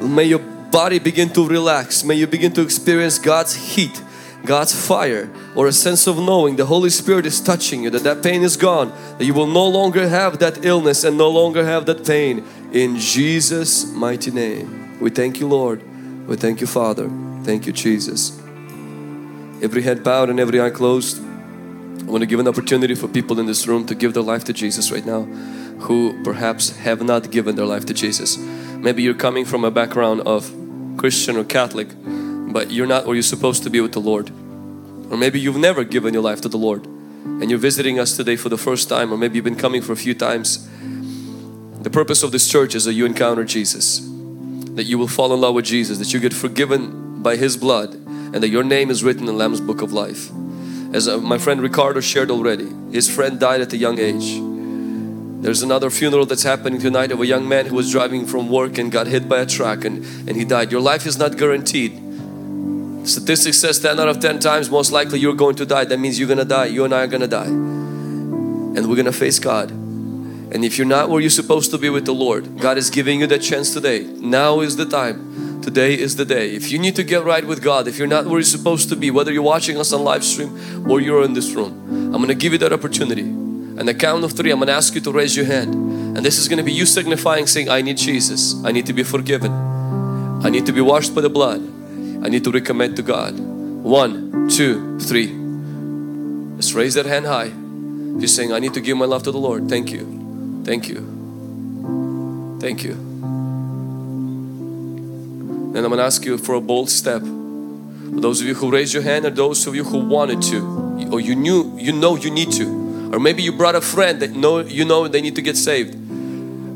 May your body begin to relax. May you begin to experience God's heat God's fire or a sense of knowing the Holy Spirit is touching you, that that pain is gone, that you will no longer have that illness and no longer have that pain in Jesus mighty name. We thank you Lord. We thank you Father. Thank you Jesus. Every head bowed and every eye closed. I want to give an opportunity for people in this room to give their life to Jesus right now who perhaps have not given their life to Jesus. Maybe you're coming from a background of Christian or Catholic but you're not where you're supposed to be with the Lord. Or maybe you've never given your life to the Lord and you're visiting us today for the first time or maybe you've been coming for a few times. The purpose of this church is that you encounter Jesus, that you will fall in love with Jesus, that you get forgiven by His blood and that your name is written in the Lamb's Book of Life. As uh, my friend Ricardo shared already, his friend died at a young age. There's another funeral that's happening tonight of a young man who was driving from work and got hit by a truck and, and he died. Your life is not guaranteed. Statistics says 10 out of 10 times most likely you're going to die. That means you're gonna die. You and I are gonna die. And we're gonna face God. And if you're not where you're supposed to be with the Lord, God is giving you that chance today. Now is the time. Today is the day. If you need to get right with God, if you're not where you're supposed to be, whether you're watching us on live stream or you're in this room, I'm going to give you that opportunity. And the count of three, I'm going to ask you to raise your hand. And this is going to be you signifying saying, I need Jesus. I need to be forgiven. I need to be washed by the blood. I need to recommit to God. One, two, three. Let's raise that hand high. You're saying, I need to give my love to the Lord. Thank you. Thank you. Thank you. Then I'm going to ask you for a bold step. For those of you who raised your hand or those of you who wanted to or you knew you know you need to or maybe you brought a friend that know you know they need to get saved.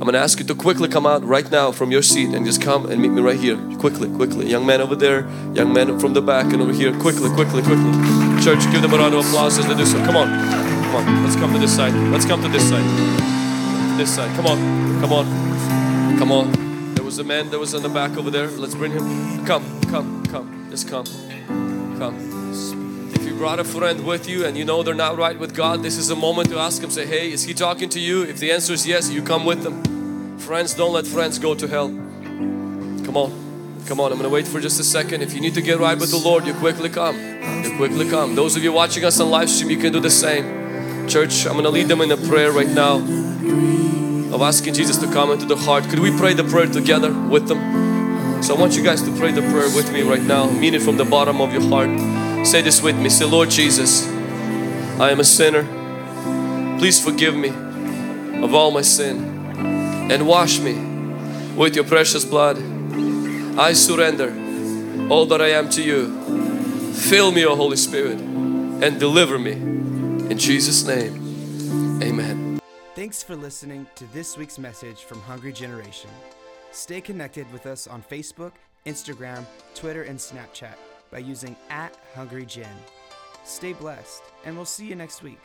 I'm going to ask you to quickly come out right now from your seat and just come and meet me right here. Quickly, quickly. Young man over there, young man from the back and over here. Quickly, quickly, quickly. Church, give them a round of applause as they do so. Come on. Come on. Let's come to this side. Let's come to this side. This side. Come on. Come on. Come on. There was a man that was in the back over there. Let's bring him. Come, come, come. Just come. Come. Brought a friend with you and you know they're not right with God, this is a moment to ask him, say, hey, is he talking to you? If the answer is yes, you come with them. Friends, don't let friends go to hell. Come on. Come on, I'm going to wait for just a second. If you need to get right with the Lord, you quickly come. You quickly come. Those of you watching us on live stream, you can do the same. Church, I'm going to lead them in a prayer right now of asking Jesus to come into the heart. Could we pray the prayer together with them? So I want you guys to pray the prayer with me right now. Mean it from the bottom of your heart. Say this with me. Say, Lord Jesus, I am a sinner. Please forgive me of all my sin. and wash me with your precious blood. I surrender all that I am to you. Fill me, O Holy Spirit, and deliver me. In Jesus' name, amen. Thanks for listening to this week's message from Hungry Generation. Stay connected with us on Facebook, Instagram, Twitter, and Snapchat by using at Hungry Gen. Stay blessed, and we'll see you next week.